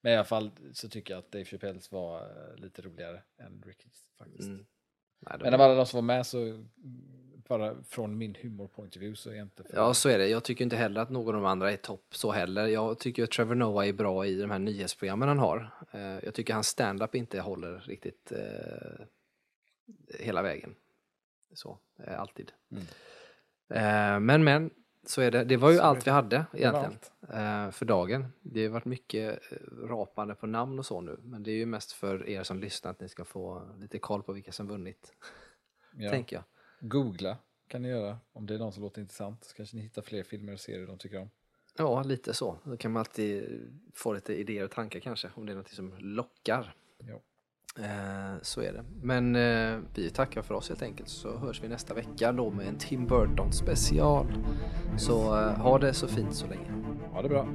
Men i alla fall så tycker jag att Dave Chappelles var eh, lite roligare än Rickys faktiskt. Mm. Nej, Men av alla de som var med så, bara från min humor point of view så är jag inte för Ja, så är det. Jag tycker inte heller att någon av de andra är topp så heller. Jag tycker att Trevor Noah är bra i de här nyhetsprogrammen han har. Eh, Jag tycker hans stand-up inte håller riktigt eh, hela vägen. Så, eh, alltid. Mm. Eh, men, men, så är det. Det var ju Så allt vi hade egentligen eh, för dagen. Det har varit mycket rapande på namn och så nu. Men det är ju mest för er som lyssnar att ni ska få lite koll på vilka som vunnit, Ja. tänker jag. Googla kan ni göra om det är någon som låter intressant. Så kanske ni hittar fler filmer och serier de tycker om. Ja, lite så. Då kan man alltid få lite idéer och tankar kanske, om det är något som lockar. Ja. Eh, så är det. Men eh, vi tackar för oss helt enkelt, så hörs vi nästa vecka då med en Tim Burton special. Så eh, ha det så fint så länge. Ha det bra.